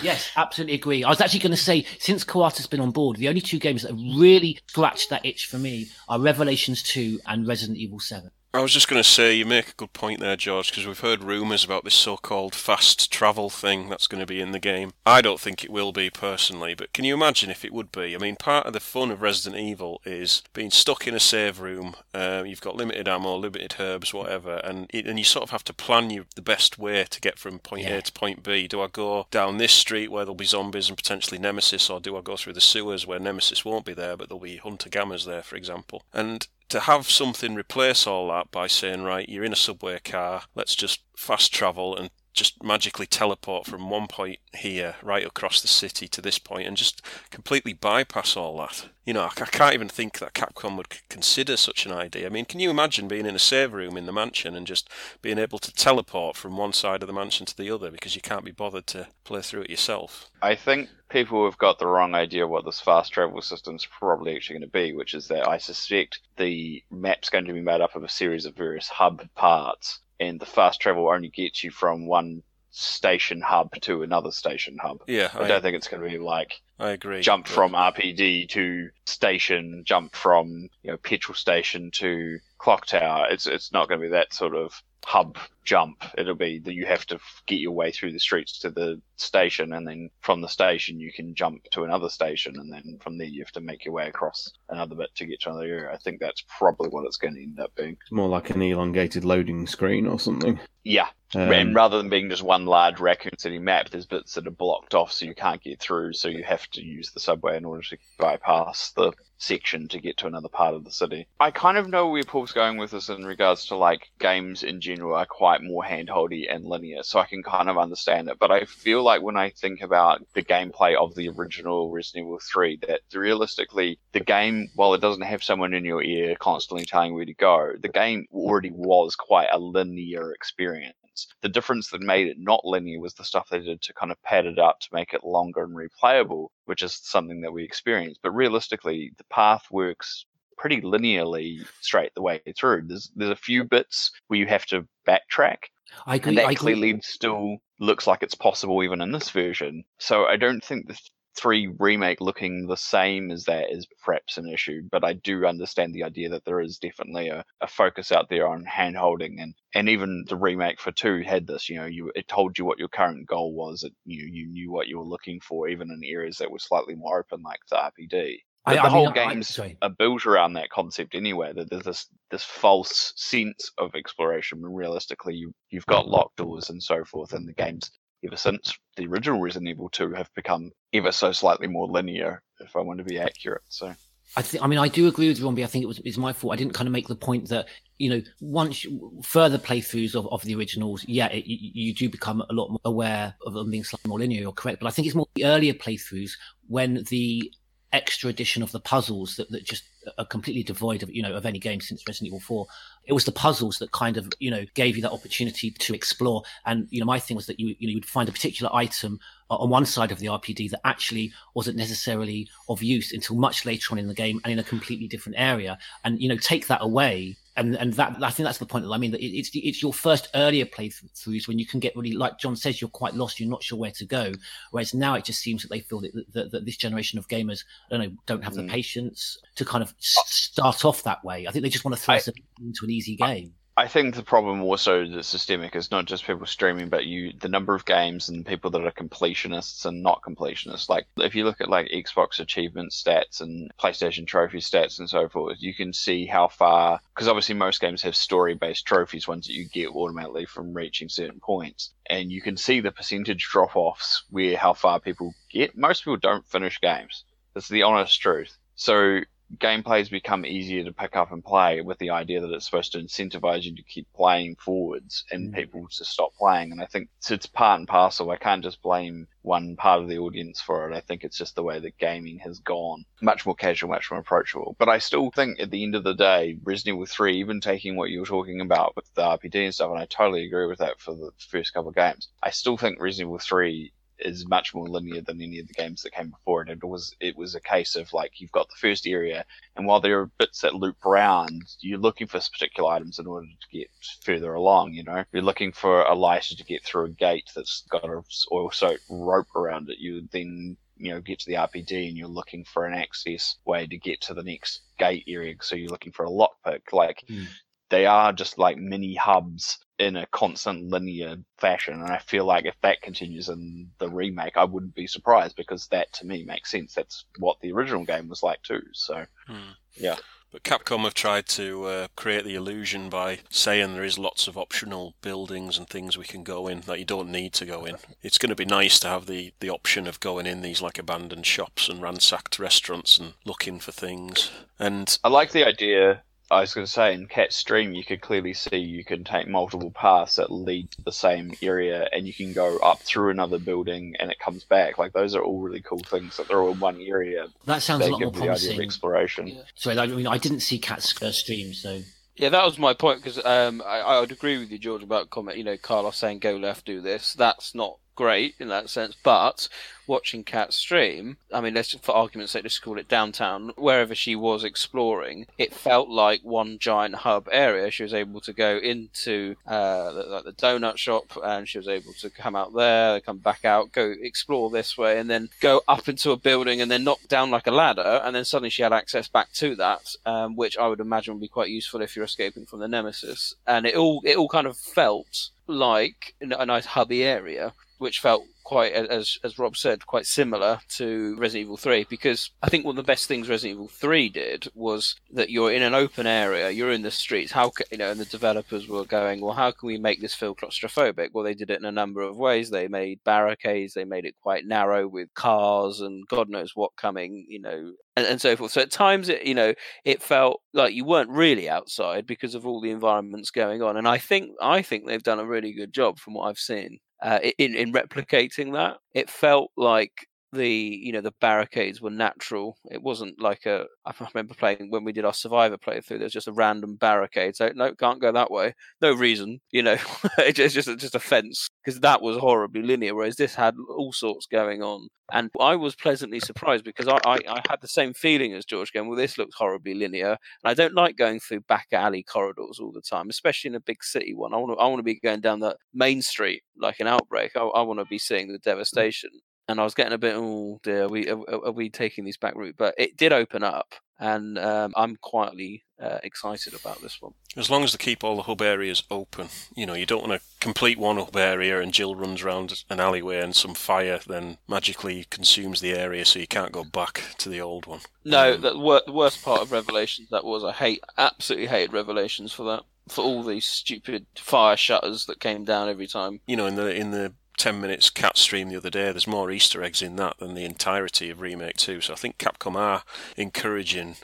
Yes, absolutely agree. I was actually going to say, since Kawata's been on board, the only two games that have really scratched that itch for me are Revelations 2 and Resident Evil 7. I was just going to say, you make a good point there, George, because we've heard rumours about this so called fast travel thing that's going to be in the game. I don't think it will be personally, but can you imagine if it would be? I mean, part of the fun of Resident Evil is being stuck in a save room. Uh, you've got limited ammo, limited herbs, whatever, and it, and you sort of have to plan you the best way to get from point Yeah. A to point B. Do I go down this street where there'll be zombies and potentially Nemesis, or do I go through the sewers where Nemesis won't be there, but there'll be hunter gammas there, for example? And to have something replace all that by saying, right, you're in a subway car, let's just fast travel and just magically teleport from one point here right across the city to this point and just completely bypass all that. You know, I I can't even think that Capcom would c- consider such an idea. I mean, can you imagine being in a save room in the mansion and just being able to teleport from one side of the mansion to the other because you can't be bothered to play through it yourself? I think people have got the wrong idea what this fast travel system's probably actually going to be, which is that I suspect the map's going to be made up of a series of various hub parts, and the fast travel only gets you from one station hub to another station hub. Yeah, I, I- don't think it's going to be like I agree. jump but- from RPD to station, jump from you know petrol station to clock tower. It's it's not going to be that sort of hub jump. It'll be that you have to get your way through the streets to the station, and then from the station you can jump to another station, and then from there you have to make your way across another bit to get to another area. I think that's probably what it's going to end up being. It's more like an elongated loading screen or something. Yeah. Um, and rather than being just one large Raccoon City map, there's bits that are blocked off so you can't get through, so you have to use the subway in order to bypass the section to get to another part of the city. I kind of know where Paul's going with this in regards to like games in general are quite more handholdy and linear, so I can kind of understand it. But I feel like when I think about the gameplay of the original Resident Evil 3, that realistically the game, while it doesn't have someone in your ear constantly telling where to go, the game already was quite a linear experience. The difference that made it not linear was the stuff they did to kind of pad it up to make it longer and replayable, which is something that we experienced. But realistically, the path works pretty linearly straight the way through. There's there's a few bits where you have to backtrack, I agree. and that I clearly still looks like it's possible even in this version. So I don't think the three remake looking the same as that is perhaps an issue, but I do understand the idea that there is definitely a, a focus out there on hand holding and, and even the remake for two had this, you know, you it told you what your current goal was, it you you knew what you were looking for, even in areas that were slightly more open like the RPD. I- But I the whole mean, I- game's are built around that concept anyway. That there's this this false sense of exploration when realistically you you've got locked doors and so forth, and the games ever since the original Resident Evil 2 have become ever so slightly more linear, if I want to be accurate. So I think. I mean, I do agree with Romby. I think it was it's my fault. I didn't kind of make the point that you know once further playthroughs of, of the originals, yeah, it, you, you do become a lot more aware of them being slightly more linear. You're correct, but I think it's more the earlier playthroughs when the extra addition of the puzzles that, that just are completely devoid of you know of any game since Resident Evil 4 it was the puzzles that kind of you know gave you that opportunity to explore. And you know my thing was that you you know you'd find a particular item on one side of the RPD that actually wasn't necessarily of use until much later on in the game and in a completely different area. And you know take that away and and that I think that's the point that I mean it's it's your first earlier playthroughs when you can get really like John says you're quite lost you're not sure where to go. Whereas now it just seems that they feel that, that, that this generation of gamers I don't know don't have the Mm. patience to kind of s- start off that way. I think they just want to throw I- into an easy game I think the problem also that's systemic is not just people streaming, but you the number of games and people that are completionists and not completionists. Like if you look at like Xbox achievement stats and PlayStation trophy stats and so forth, you can see how far because obviously most games have story based trophies, ones that you get automatically from reaching certain points. And you can see the percentage drop offs where how far people get. Most people don't finish games. That's the honest truth. So gameplay's become easier to pick up and play with the idea that it's supposed to incentivize you to keep playing forwards and mm. people to stop playing. And I think it's, it's part and parcel. I can't just blame one part of the audience for it. I think it's just the way that gaming has gone. Much more casual, much more approachable. But I still think at the end of the day, Resident Evil 3, even taking what you were talking about with the RPD and stuff, and I totally agree with that for the first couple of games, I still think Resident Evil 3 is much more linear than any of the games that came before it. It was it was a case of like you've got the first area, and while there are bits that loop around, you're looking for particular items in order to get further along. You know, you're looking for a lighter to get through a gate that's got a oil soaked rope around it. You then you know get to the RPD and you're looking for an access way to get to the next gate area. So you're looking for a lockpick. Like Hmm. they are just like mini hubs in a constant linear fashion. And I feel like if that continues in the remake, I wouldn't be surprised because that to me makes sense. That's what the original game was like too. So Hmm. yeah. But Capcom have tried to uh, create the illusion by saying there is lots of optional buildings and things we can go in that you don't need to go in. It's going to be nice to have the, the option of going in these like abandoned shops and ransacked restaurants and looking for things. And I like the idea. I was going to say in Cat Stream, you could clearly see you can take multiple paths that lead to the same area, and you can go up through another building, and it comes back. Like those are all really cool things that they're all in one area. That sounds they a lot give more the idea of promising. exploration. Sorry, I mean, I didn't see Cat's uh, stream, so Yeah, that was my point because um, I, I would agree with you, George, about comment. You know, Carlos saying go left, do this. That's not great in that sense. But watching Cat stream, I mean, let's for argument's sake, let's call it downtown. Wherever she was exploring, it felt like one giant hub area. She was able to go into uh, the, like the donut shop, and she was able to come out there, come back out, go explore this way, and then go up into a building, and then knock down like a ladder, and then suddenly she had access back to that, um, which I would imagine would be quite useful if you're escaping from the nemesis. And it all it all kind of felt like a nice hubby area, which felt quite, as as Rob said, quite similar to Resident Evil 3. Because I think one of the best things Resident Evil 3 did was that you're in an open area, you're in the streets. How ca- you know? And the developers were going, well, how can we make this feel claustrophobic? Well, they did it in a number of ways. They made barricades, they made it quite narrow with cars and God knows what coming, you know, and, and so forth. So at times, it you know, it felt like you weren't really outside because of all the environments going on. And I think I think they've done a really good job from what I've seen uh, in in replicating that. It felt like the you know the barricades were natural. It wasn't like a. I remember playing when we did our Survivor playthrough. There's just a random barricade. So no, can't go that way. No reason. You know, it's just just a, fence because that was horribly linear. Whereas this had all sorts going on. And I was pleasantly surprised because I, I, I had the same feeling as George going, well, this looks horribly linear. And I don't like going through back alley corridors all the time, especially in a big city one. I want to I want to be going down the main street like an outbreak. I, I want to be seeing the devastation. And I was getting a bit, oh dear, are we are, are we taking this back route? But it did open up, and um, I'm quietly uh, excited about this one. As long as they keep all the hub areas open, you know, you don't want to complete one hub area and Jill runs around an alleyway and some fire then magically consumes the area so you can't go back to the old one. No, the, wor- the worst part of Revelations that was I hate, absolutely hated Revelations for that, for all these stupid fire shutters that came down every time. You know, in the in the 10 minutes cat stream the other day, there's more Easter eggs in that than the entirety of Remake 2. So I think Capcom are encouraging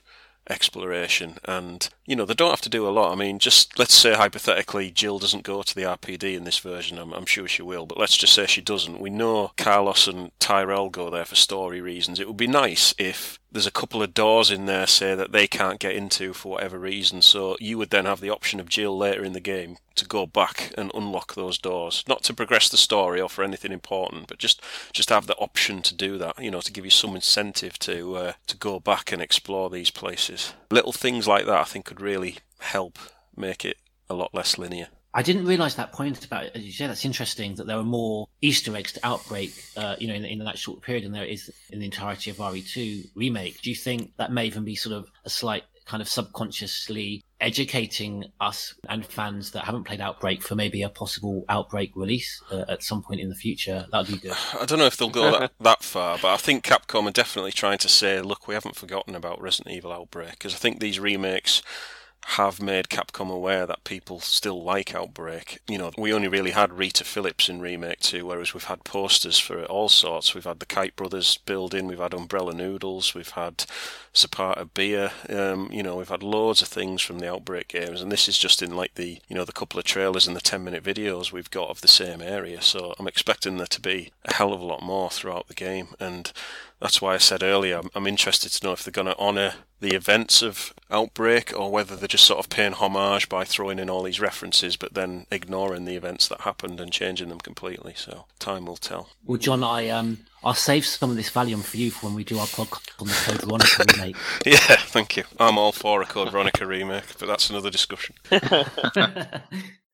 exploration and you know they don't have to do a lot. I mean just let's say hypothetically jill doesn't go to the rpd in this version. I'm, I'm sure she will but let's just say she doesn't. We know carlos and tyrell go there for story reasons. It would be nice if there's a couple of doors in there say that they can't get into for whatever reason so you would then have the option of jill later in the game to go back and unlock those doors. Not to progress the story or for anything important but just just have the option to do that you know to give you some incentive to uh, to go back and explore these places. Little things like that i think could really help make it a lot less linear I didn't realise that point about as you say. That's interesting that there were more Easter eggs to Outbreak, uh, you know, in, in that short period than there is in the entirety of RE2 remake. Do you think that may even be sort of a slight kind of subconsciously educating us and fans that haven't played Outbreak for maybe a possible Outbreak release uh, at some point in the future? That would be good. I don't know if they'll go that, that far, but I think Capcom are definitely trying to say, look, we haven't forgotten about Resident Evil Outbreak, because I think these remakes have made Capcom aware that people still like Outbreak. You know, we only really had Rita Phillips in Remake 2, whereas we've had posters for all sorts. We've had the Kite Brothers building, we've had Umbrella Noodles, we've had Zapata Beer, um, you know, we've had loads of things from the Outbreak games, and this is just in like the, you know, the couple of trailers and the 10 minute videos we've got of the same area, so I'm expecting there to be a hell of a lot more throughout the game, and That's why I said earlier I'm, I'm interested to know if they're going to honour the events of Outbreak or whether they're just sort of paying homage by throwing in all these references but then ignoring the events that happened and changing them completely. So time will tell. Well, John, I um, I'll save some of this Valium for you for when we do our podcast on the Code Veronica remake. Yeah, thank you. I'm all for a Code Veronica remake, but that's another discussion.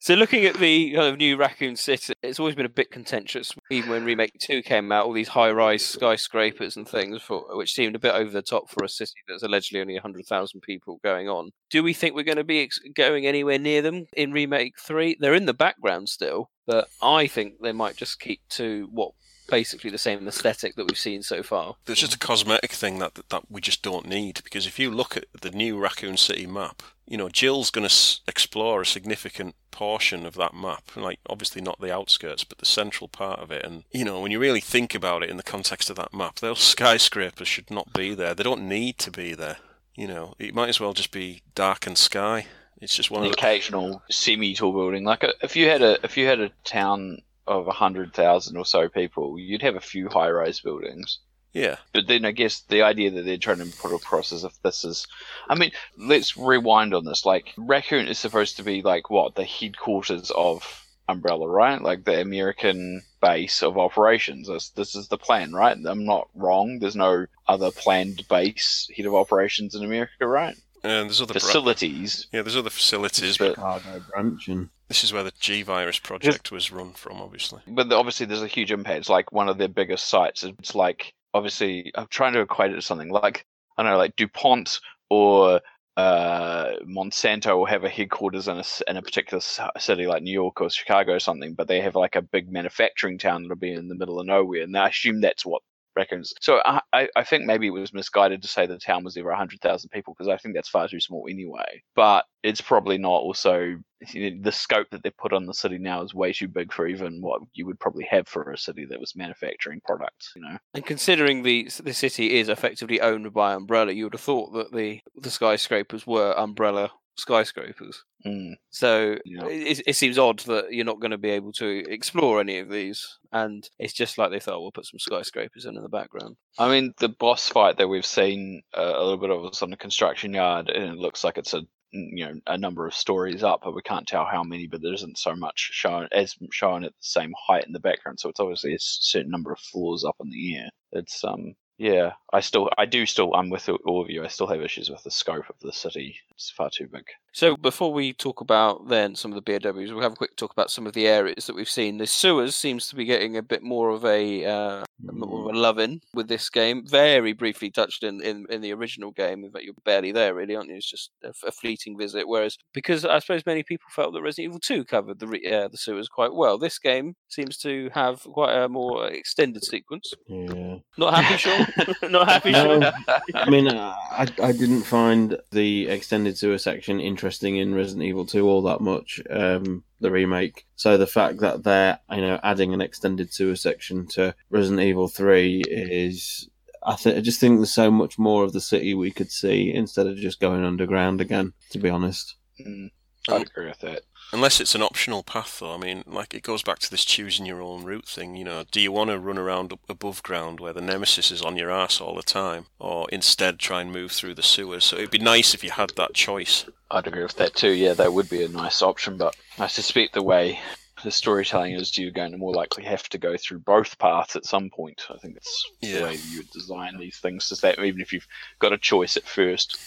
So looking at the kind of new Raccoon City, it's always been a bit contentious. Even when Remake Two came out, all these high-rise skyscrapers and things, for, which seemed a bit over the top for a city that's allegedly only hundred thousand people going on. Do we think we're going to be ex- going anywhere near them in Remake Three? They're in the background still, but I think they might just keep to what basically the same aesthetic that we've seen so far. There's just a cosmetic thing that that we just don't need because if you look at the new Raccoon City map, you know Jill's going to s- explore a significant portion of that map, like obviously not the outskirts, but the central part of it. And you know when you really think about it in the context of that map, those skyscrapers should not be there. They don't need to be there. You know, it might as well just be darkened sky. It's just one An of the occasional semi-tall building. Like a, if you had a if you had a town of hundred thousand or so people, you'd have a few high-rise buildings. Yeah. But then I guess the idea that they're trying to put across is if this is, I mean, let's rewind on this. Like Raccoon is supposed to be like what the headquarters of Umbrella, right? Like the American base of operations. This, this is the plan, right? I'm not wrong. There's no other planned base head of operations in America, right? And there's other bra- Facilities. yeah, there's other facilities, But- but oh, Chicago branch and this is where the G virus project was run from, obviously. but obviously there's a huge impact. It's like one of their biggest sites. It's like obviously I'm trying to equate it to something like I don't know, like Dupont or uh, Monsanto will have a headquarters in a in a particular city like New York or Chicago or something, but they have like a big manufacturing town that'll be in the middle of nowhere, and I assume that's what reckons. So I, I think maybe it was misguided to say the town was over hundred thousand people because I think that's far too small anyway. But it's probably not also you know, the scope that they've put on the city now is way too big for even what you would probably have for a city that was manufacturing products. You know, And considering the the city is effectively owned by Umbrella, you would have thought that the the skyscrapers were Umbrella skyscrapers. Mm. So Yeah. it, it seems odd that you're not going to be able to explore any of these, and it's just like they thought we'll put some skyscrapers in in the background. I mean the boss fight that we've seen uh, a little bit of was on the construction yard, and it looks like it's a you know a number of stories up, but we can't tell how many. But there isn't so much shown as shown at the same height in the background, so it's obviously a certain number of floors up in the air. It's um yeah, I still I do still I'm with all of you. I still have issues with the scope of the city. It's far too big. So before we talk about then some of the BOWs, we'll have a quick talk about some of the areas that we've seen. The sewers seems to be getting a bit more of a uh, more of a love in with this game. Very briefly touched in, in, in the original game, but you're barely there really, aren't you? It's just a, a fleeting visit. Whereas because I suppose many people felt that Resident Evil 2 covered the uh, the sewers quite well, this game seems to have quite a more extended sequence. yeah. Not happy, Sean? Not happy, No, I mean, uh, I I didn't find the extended sewer section interesting in Resident Evil 2 all that much. Um, the remake. So the fact that they're you know adding an extended sewer section to Resident Evil 3 is. I, th- I just think there's so much more of the city we could see instead of just going underground again. To be honest, Mm, I'd agree with that. Unless it's an optional path, though. I mean, like it goes back to this choosing your own route thing. You know, do you want to run around above ground where the nemesis is on your ass all the time, or instead try and move through the sewers? So it'd be nice if you had that choice. I'd agree with that too. Yeah, that would be a nice option, but I suspect the way the storytelling is, you're going to more likely have to go through both paths at some point. I think it's Yeah. the way you design these things. Is that even if you've got a choice at first,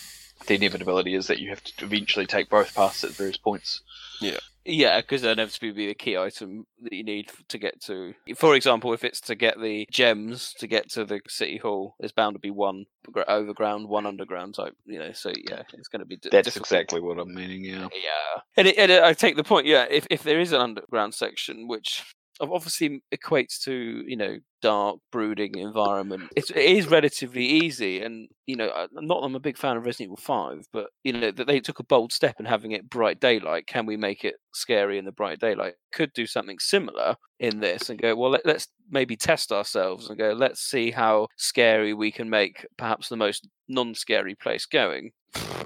the inevitability is that you have to eventually take both paths at various points. Yeah. Yeah, because that inevitably be the key item that you need to get to. For example, if it's to get the gems to get to the city hall, there's bound to be one overground, one underground type. You know, so yeah, it's going to be. d- That's difficult. exactly what I'm meaning. Yeah. Yeah, and, it, and it, I take the point. Yeah, if if there is an underground section, which obviously equates to you know dark, brooding environment, it's, it is relatively easy. And you know, I'm not I'm a big fan of Resident Evil Five, but you know that they took a bold step in having it bright daylight. Can we make it scary in the bright daylight? Could do something similar in this and go well. Let, let's maybe test ourselves and go. Let's see how scary we can make perhaps the most non-scary place going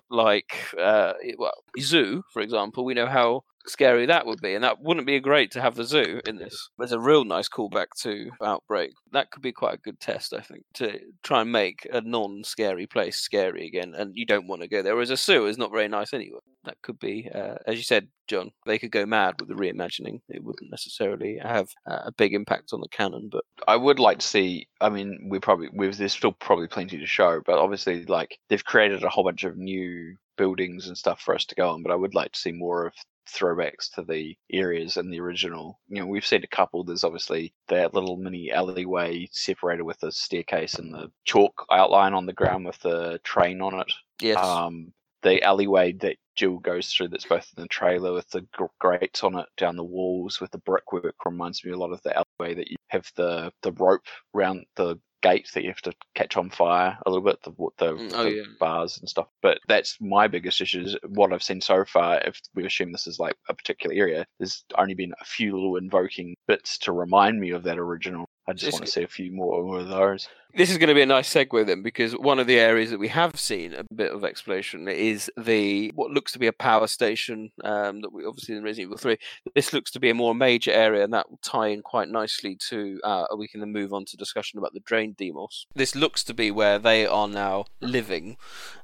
like uh, well, zoo, for example, we know how scary that would be, and that wouldn't be great to have the zoo in this. There's a real nice callback to Outbreak. That could be quite a good test, I think, to try and make a non-scary place scary again, and you don't want to go there. Whereas a zoo is not very nice anyway. That could be, uh, as you said, John. They could go mad with the reimagining. It wouldn't necessarily have uh, a big impact on the canon, but I would like to see. I mean, we probably we've, there's still probably plenty to show, but obviously, like they've created a whole bunch of new buildings and stuff for us to go on. But I would like to see more of throwbacks to the areas in the original. You know, we've seen a couple. There's obviously that little mini alleyway separated with a staircase and the chalk outline on the ground with the train on it. yes, Um, the alleyway that Jill goes through that's both in the trailer with the grates on it down the walls with the brickwork reminds me a lot of the alleyway that you have the, the rope around the gate that you have to catch on fire a little bit, the, the, Mm, oh, the yeah. bars and stuff. But that's my biggest issue is what I've seen so far. If we assume this is like a particular area, there's only been a few little invoking bits to remind me of that original. I just want to see a few more of those. This is going to be a nice segue then, because one of the areas that we have seen a bit of exploration is the what looks to be a power station um, that we obviously in Resident Evil Three. This looks to be a more major area, and that will tie in quite nicely to. Uh, we can then move on to discussion about the drain Deimos. This looks to be where they are now living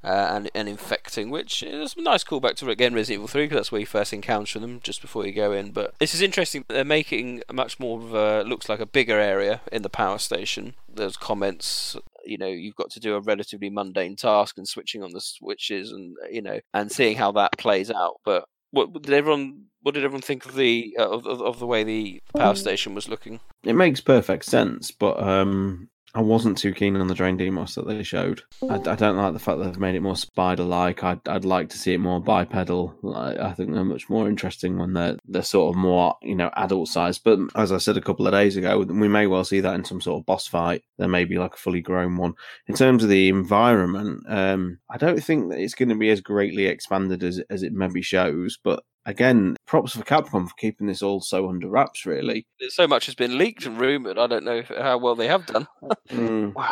uh, and and infecting, which is a nice callback to again Resident Evil Three, because that's where you first encounter them just before you go in. But this is interesting. They're making a much more of a looks like a bigger area in the power station. There's comments you know you've got to do a relatively mundane task and switching on the switches and you know and seeing how that plays out. But what did everyone what did everyone think of the uh, of, of of the way the power station was looking? It makes perfect sense, but um, I wasn't too keen on the drain Deimos that they showed. I, I don't like the fact that they've made it more spider-like. I'd, I'd like to see it more bipedal. I, think they're much more interesting when they're they're sort of more you know adult sized. But as I said a couple of days ago, we may well see that in some sort of boss fight. There may be like a fully grown one. In terms of the environment, um, I don't think that it's going to be as greatly expanded as as it maybe shows. But again, props for Capcom for keeping this all so under wraps. Really. so much has been leaked and rumored i don't know how well they have done Mm.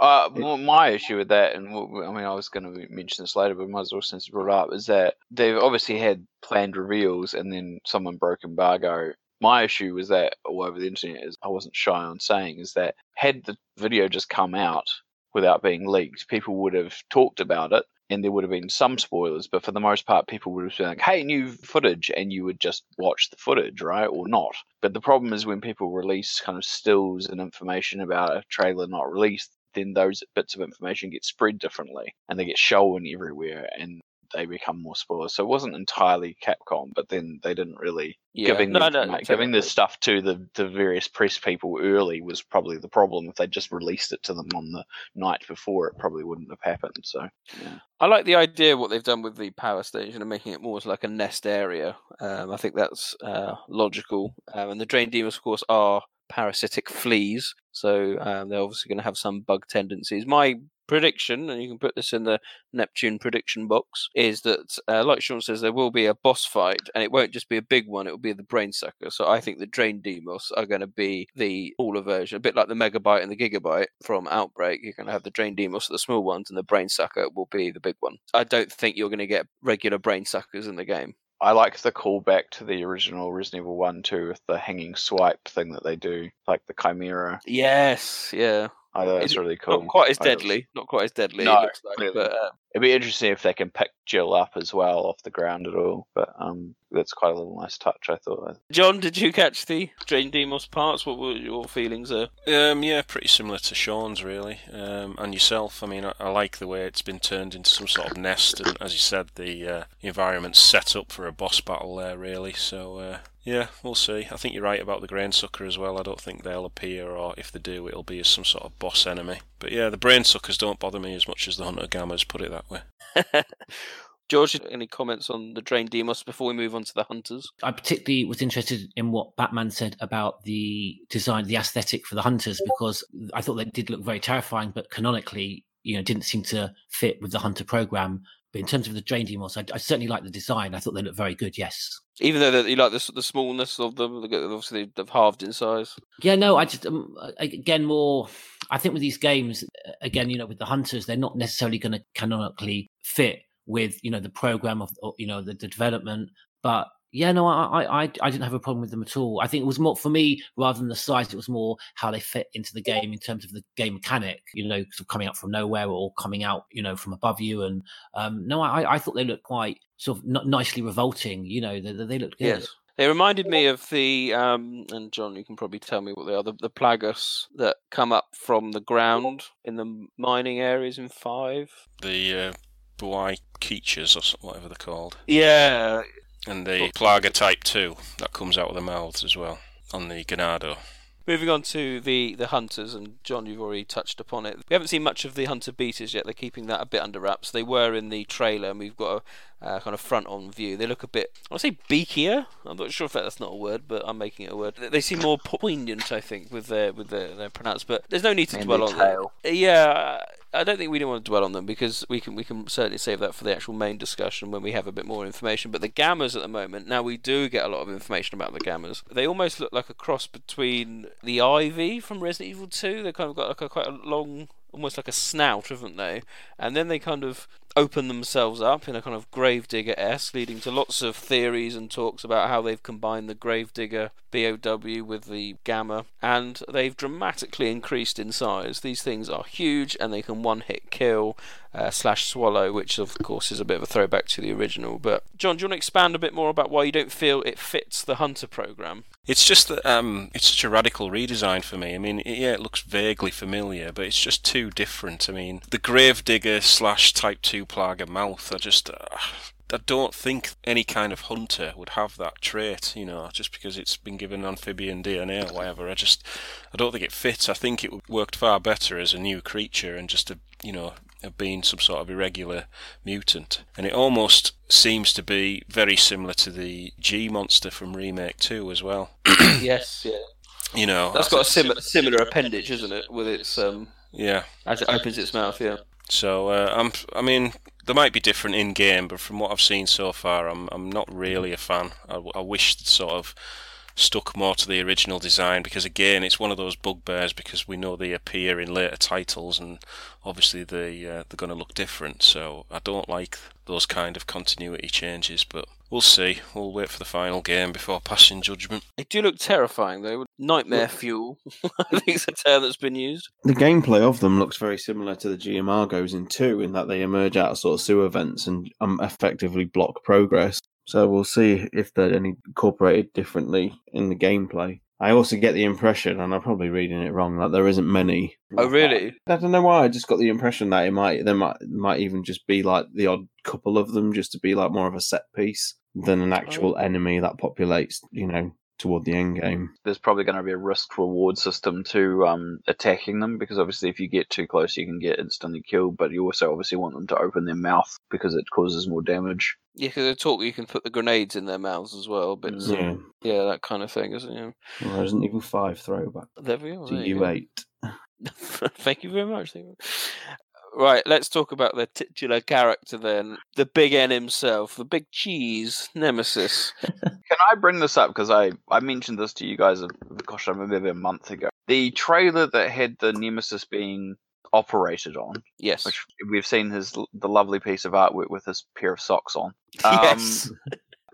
Uh, well, my issue with that, and w- I mean, I was going to mention this later, but might as well since you brought up, is that they've obviously had planned reveals, and then someone broke embargo. My issue was that all over the internet is I wasn't shy on saying is that had the video just come out without being leaked, people would have talked about it, and there would have been some spoilers. But for the most part, people would have been like, "Hey, new footage," and you would just watch the footage, right, or not. But the problem is when people release kind of stills and information about a trailer not released, then those bits of information get spread differently and they get shown everywhere and they become more spoilers. So it wasn't entirely Capcom, but then they didn't really Yeah. giving No, the, no, giving this stuff to the, the various press people early was probably the problem. If they just released it to them on the night before, it probably wouldn't have happened. So yeah. I like the idea what they've done with the power station and making it more as like a nest area. Um, I think that's uh, logical. Um, and the drain demons, of course, are parasitic fleas, so um, they're obviously going to have some bug tendencies. My prediction, and you can put this in the Neptune prediction box, is that, uh, like Sean says, there will be a boss fight, and it won't just be a big one; it will be the brain sucker. So I think the drain Deimos are going to be the smaller version, a bit like the megabyte and the gigabyte from Outbreak. You're going to have the drain Deimos, the small ones, and the brain sucker will be the big one. I don't think you're going to get regular brain suckers in the game. I like the callback to the original Resident Evil 1 too, with the hanging swipe thing that they do, like the Chimera. Yes, yeah. I thought that's It- really cool. Not quite as I thought it was- deadly. Not quite as deadly. No, it looks like, but uh, It'd be interesting if they can pick Jill up as well off the ground at all. But um, that's quite a little nice touch, I thought. John, did you catch the Drain Deimos parts? What were your feelings there? Um, yeah, pretty similar to Sean's, really, um, and yourself. I mean, I, I like the way it's been turned into some sort of nest, and as you said, the uh, environment's set up for a boss battle there, really. So, uh, yeah, we'll see. I think you're right about the Brain Sucker as well. I don't think they'll appear, or if they do, it'll be as some sort of boss enemy. But yeah, the Brain Suckers don't bother me as much as the Hunter Gammas, put it that way. George, any comments on the Drain Deimos before we move on to the Hunters? I particularly was interested in what Batman said about the design, the aesthetic for the hunters, because I thought they did look very terrifying, but canonically, you know, didn't seem to fit with the hunter program. But in terms of the drain Deimos, I, I certainly like the design. I thought they looked very good. Yes. Even though that you like the, the smallness of them, obviously they've halved in size. Yeah, no, I just um, again more. I think with these games, uh, again, you know, with the hunters, they're not necessarily going to canonically fit with you know the program of you know the, the development, but Yeah, no, I, I, I didn't have a problem with them at all. I think it was more for me rather than the size. It was more how they fit into the game in terms of the game mechanic. You know, sort of coming out from nowhere or coming out, you know, from above you. And um, no, I, I thought they looked quite sort of nicely revolting. You know, they, they looked good. Yes. They reminded me of the um, and John, you can probably tell me what they are. The, the plagas that come up from the ground in the mining areas in five. The uh, Bui Kichwas, or whatever they're called. Yeah, And the Plaga Type 2, that comes out of the mouths as well, on the Ganado. Moving on to the, the hunters, and John, you've already touched upon it. We haven't seen much of the hunter betas yet. They're keeping that a bit under wraps. They were in the trailer, and we've got a uh, kind of front on view. They look a bit, I want to say beakier. I'm not sure if that's not a word, but I'm making it a word. They- seem more poignant, I think, with their with their, their pronounce. But there's no need to And dwell on tail. them. Yeah, I don't think we don't want to dwell on them because we can we can certainly save that for the actual main discussion when we have a bit more information. But the gammas at the moment, now we do get a lot of information about the gammas. They almost look like a cross between the Ivy from Resident Evil 2. They kind of got like a quite a long, almost like a snout, haven't they? And then they kind of open themselves up in a kind of Gravedigger s, leading to lots of theories and talks about how they've combined the Gravedigger BOW with the Gamma, and they've dramatically increased in size. These things are huge, and they can one-hit kill uh, slash swallow, which of course is a bit of a throwback to the original. But John, do you want to expand a bit more about why you don't feel it fits the Hunter program? It's just that um, it's such a radical redesign for me. I mean, it- yeah, it looks vaguely familiar, but it's just too different. I mean, the Gravedigger slash Type 2 Plaga mouth, I just. Uh, I don't think any kind of hunter would have that trait, you know, just because it's been given amphibian DNA or whatever. I just, I don't think it fits. I think it worked far better as a new creature and just a, you know, of being some sort of irregular mutant. And it almost seems to be very similar to the G monster from Remake 2 as well. yes, yeah. You know, That's got a similar similar appendage, isn't it? With its um, yeah. as it opens its mouth, yeah. So uh, I'm, I mean, they might be different in game, but from what I've seen so far, I'm, I'm not really a fan. I, I wish sort of stuck more to the original design because again, it's one of those bugbears because we know they appear in later titles and obviously they uh, they're going to look different. So I don't like those kind of continuity changes, but we'll see. We'll wait for the final game before passing judgment. They do look terrifying though. Nightmare fuel. I think it's a term that's been used. The gameplay of them looks very similar to the G-embryos in 2 in that they emerge out of sort of sewer vents and um, effectively block progress. So we'll see if they're any incorporated differently in the gameplay. I also get the impression, and I'm probably reading it wrong, that there isn't many. Oh really? I don't know why. I just got the impression that it might there might might even just be like the odd couple of them, just to be like more of a set piece than an actual enemy that populates, you know, toward the end game. There's probably going to be a risk reward system to um, attacking them because obviously if you get too close, you can get instantly killed. But you also obviously want them to open their mouth because it causes more damage. Yeah, because they talk you can put the grenades in their mouths as well. But Mm. Yeah. yeah, that kind of thing, isn't it? Resident Evil Five throwback There we are. to you U go. eight. Thank you very much. Right, let's talk about the titular character then. The big N himself, the big cheese, Nemesis. Can I bring this up because I I mentioned this to you guys, uh, gosh, I remember a month ago. The trailer that had the Nemesis being operated on, yes, which we've seen his the lovely piece of artwork with his pair of socks on. Um, yes.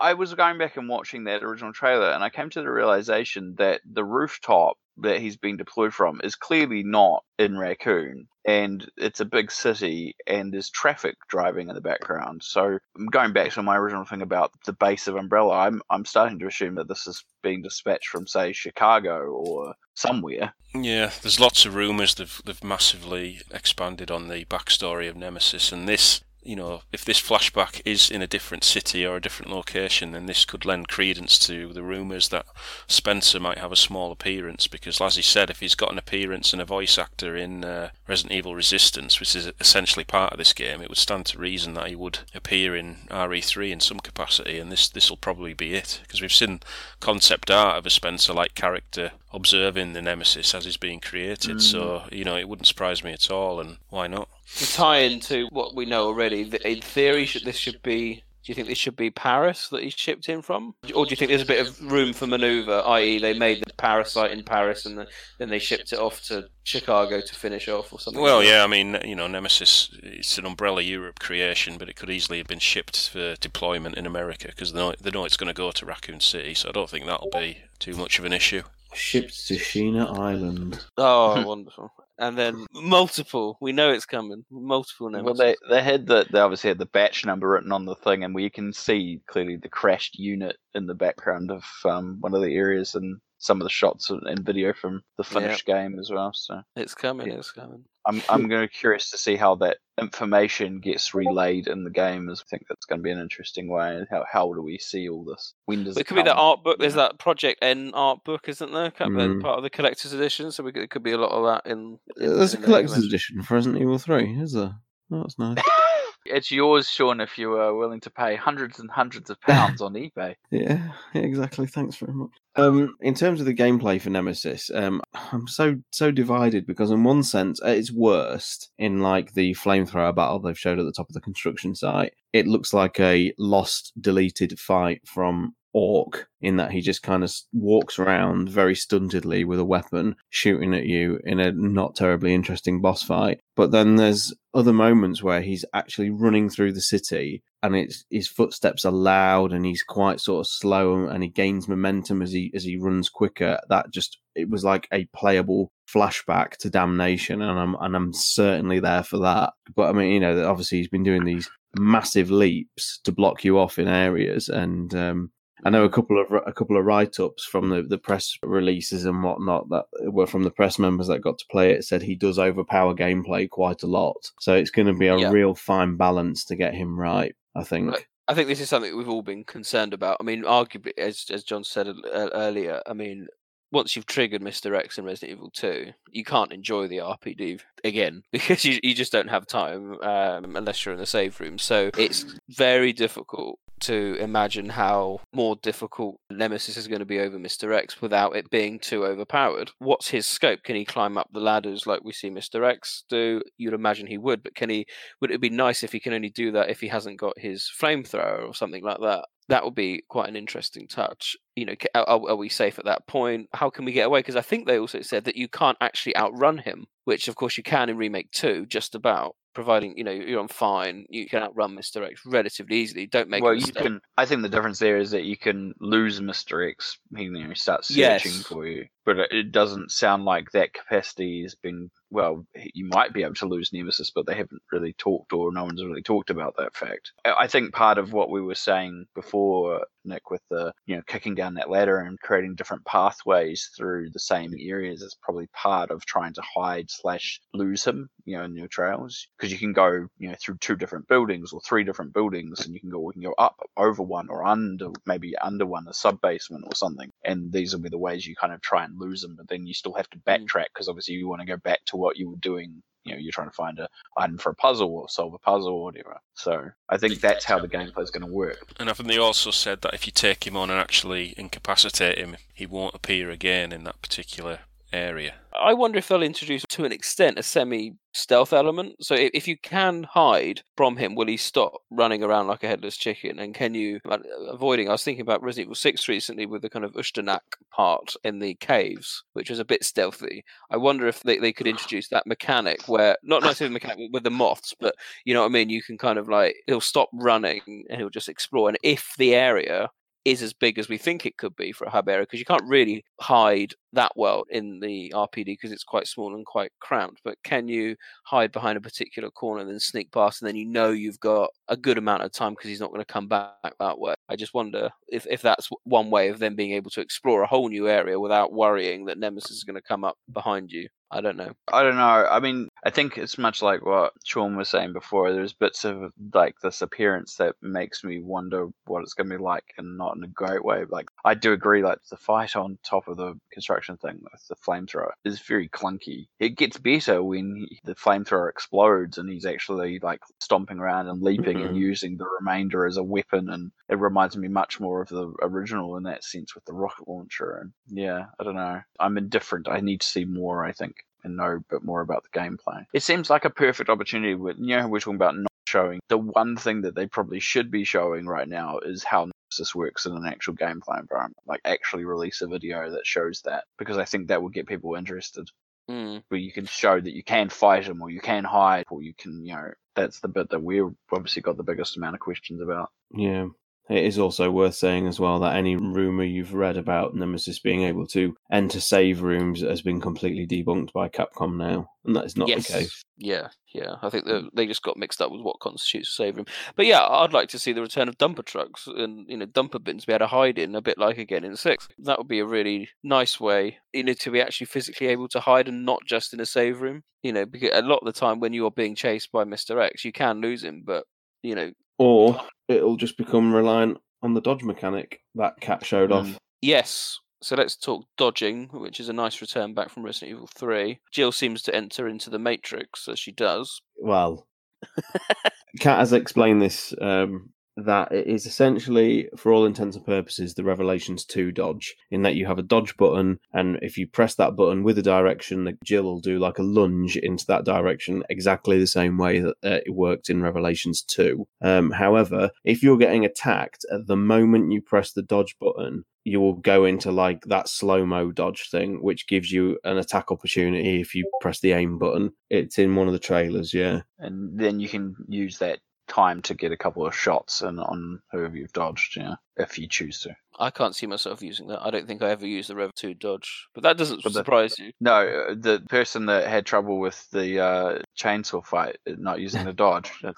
I was going back and watching that original trailer, and I came to the realization that the rooftop that he's being deployed from is clearly not in Raccoon, and it's a big city, and there's traffic driving in the background. So, going back to my original thing about the base of Umbrella, I'm I'm starting to assume that this is being dispatched from, say, Chicago or somewhere. Yeah, there's lots of rumours they've they've massively expanded on the backstory of Nemesis, and this, you know, if this flashback is in a different city or a different location, then this could lend credence to the rumours that Spencer might have a small appearance. Because, as he said, if he's got an appearance and a voice actor in uh, Resident Evil Resistance, which is essentially part of this game, it would stand to reason that he would appear in RE3 in some capacity, and this this will probably be it. Because we've seen concept art of a Spencer-like character observing the Nemesis as he's being created, mm. so you know it wouldn't surprise me at all. And why not? To tie into what we know already, in theory, should, this should be Do you think this should be Paris that he's shipped in from, or do you think there's a bit of room for manoeuvre? I.e., they made the parasite in Paris and then they shipped it off to Chicago to finish off, or something. Well, like yeah, I mean, you know, Nemesis it's an Umbrella Europe creation, but it could easily have been shipped for deployment in America because they know, they know it's going to go to Raccoon City, so I don't think that'll be too much of an issue. Shipped to Sheena Island. Oh, wonderful! And then multiple. We know it's coming. Multiple names. Well, they they had the they obviously had the batch number written on the thing, and we can see clearly the crashed unit in the background of um, one of the areas and some of the shots and video from the finished game as well. So It's coming. It's coming. I'm I'm going to curious to see how that information gets relayed in the game. As I think that's going to be an interesting way. How how do we see all this? When does It it could be that art book. There's that Project N art book, isn't there? Kind of Mm. Part of the collector's edition. So we could, it could be a lot of that in. in There's a in the collector's information. edition for Resident Evil 3, is there? Oh, that's nice. It's yours, Sean, if you are willing to pay hundreds and hundreds of pounds on eBay. Yeah, yeah, exactly. Thanks very much. Um, in terms of the gameplay for Nemesis, um, I'm so so divided because in one sense at its worst, in like the flamethrower battle they've showed at the top of the construction site, it looks like a lost, deleted fight from ORC in that he just kind of walks around very stuntedly with a weapon shooting at you in a not terribly interesting boss fight. But then there's other moments where he's actually running through the city and it's his footsteps are loud and he's quite sort of slow and he gains momentum as he as he runs quicker. That just it was like a playable flashback to damnation and I'm and I'm certainly there for that. But I mean, you know, obviously he's been doing these massive leaps to block you off in areas and um I know a couple of a couple of write ups from the, the press releases and whatnot that were from the press members that got to play it said he does overpower gameplay quite a lot. So it's going to be a Yeah. real fine balance to get him right. I think. I think this is something we've all been concerned about. I mean, arguably, as as John said uh, earlier, I mean, once you've triggered Mr. X in Resident Evil 2, you can't enjoy the RPD again because you, you just don't have time um, unless you're in the save room. So it's very difficult to imagine how more difficult Nemesis is going to be over Mr. X without it being too overpowered. What's his scope? Can he climb up the ladders like we see Mr. X do? You'd imagine he would, but can he? Would it be nice if he can only do that if he hasn't got his flamethrower or something like that? That would be quite an interesting touch. You know, are, are we safe at that point? How can we get away? Because I think they also said that you can't actually outrun him, which of course you can in Remake 2, just about. Providing you know you're on fine, you can outrun Mr. X relatively easily. Don't make a well, you can. I think the difference there is that you can lose Mr. X. He you know, starts Yes. searching for you, but it, doesn't sound like that capacity has been. Well, you might be able to lose Nemesis, but they haven't really talked, or no one's really talked about that fact. I think part of what we were saying before, Nick, with the you know kicking down that ladder and creating different pathways through the same areas is probably part of trying to hide slash lose him, you know, in your trails because you can go you know through two different buildings or three different buildings, and you can go we can go up over one or under maybe under one a sub basement or something, and these will be the ways you kind of try and lose them, but then you still have to mm. backtrack because obviously you want to go back to what you were doing. You know, you're trying to find a item for a puzzle or solve a puzzle or whatever. So I think that's how the gameplay is going to work. And I think they also said that if you take him on and actually incapacitate him, he won't appear again in that particular area. I wonder if they'll introduce, to an extent, a semi stealth element. So if, if you can hide from him, will he stop running around like a headless chicken? And can you, uh, avoiding, I was thinking about Resident Evil 6 recently with the kind of Ustanak part in the caves, which was a bit stealthy. I wonder if they, they could introduce that mechanic where, not necessarily the mechanic with the moths, but you know what I mean? You can kind of like, he'll stop running and he'll just explore. And if the area is as big as we think it could be for a hub area because you can't really hide that well in the RPD because it's quite small and quite cramped. But can you hide behind a particular corner and then sneak past, and then you know you've got a good amount of time because he's not going to come back that way? I just wonder if, if that's one way of them being able to explore a whole new area without worrying that Nemesis is going to come up behind you. I don't know. I don't know. I mean, I think it's much like what Sean was saying before. There's bits of like this appearance that makes me wonder what it's going to be like, and not in a great way. Like I do agree, like the fight on top of the construction thing with the flamethrower is very clunky. It gets better when he, the flamethrower explodes and he's actually like stomping around and leaping and using the remainder as a weapon. And it reminds me much more of the original in that sense with the rocket launcher. And yeah, I don't know. I'm indifferent. I need to see more. I think and know a bit more about the gameplay. It seems like a perfect opportunity with you know we're talking about not showing. The one thing that they probably should be showing right now is how this works in an actual gameplay environment. Like actually release a video that shows that because I think that would get people interested. Mm. Where you can show that you can fight them or you can hide or you can, you know, that's the bit that we've obviously got the biggest amount of questions about. Yeah. It is also worth saying as well that any rumor you've read about Nemesis being able to enter save rooms has been completely debunked by Capcom now, and that is not yes. the case. Yeah, yeah. I think mm. they just got mixed up with what constitutes a save room. But yeah, I'd like to see the return of dumper trucks and you know dumper bins be able to hide in a bit like again in six. That would be a really nice way, you know, to be actually physically able to hide and not just in a save room. You know, because a lot of the time when you are being chased by Mister X, you can lose him, but you know, Or it'll just become reliant on the dodge mechanic that Kat showed off. Yes. So let's talk dodging, which is a nice return back from Resident Evil 3. Jill seems to enter into the Matrix as she does. Well, Kat has explained this um, that it is essentially, for all intents and purposes, the Revelations 2 dodge, in that you have a dodge button, and if you press that button with a direction, the Jill will do like a lunge into that direction, exactly the same way that uh, it worked in Revelations 2. Um, however, if you're getting attacked, at the moment you press the dodge button, you will go into like that slow mo dodge thing, which gives you an attack opportunity if you press the aim button. It's in one of the trailers, yeah. And then you can use that time to get a couple of shots and on whoever you've dodged, yeah, if you choose to. I can't see myself using that. I don't think I ever used the Rev 2 dodge. But that doesn't But the- surprise you. No, uh, the person that had trouble with the uh, chainsaw fight, uh, not using the dodge.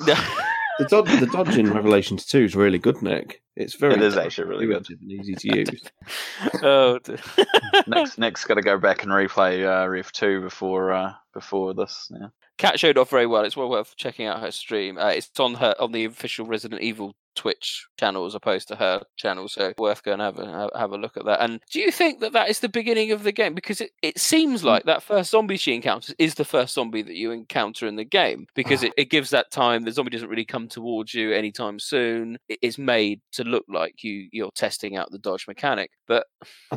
The dodge, the dodge in Revelations 2 is really good, Nick. It's very It is actually really good. and easy to use. oh, dear. Nick's, Nick's got to go back and replay uh, Rev 2 before uh, before this. Yeah. Kat showed off very well. It's well worth checking out her stream. Uh, it's on her on the official Resident Evil Twitch channel as opposed to her channel, so worth going have a have- a look at that. And do you think that that is the beginning of the game? Because it, it seems like that first zombie she encounters is the first zombie that you encounter in the game because it, it gives that time. The zombie doesn't really come towards you anytime soon. It is made to look like you you're testing out the dodge mechanic. But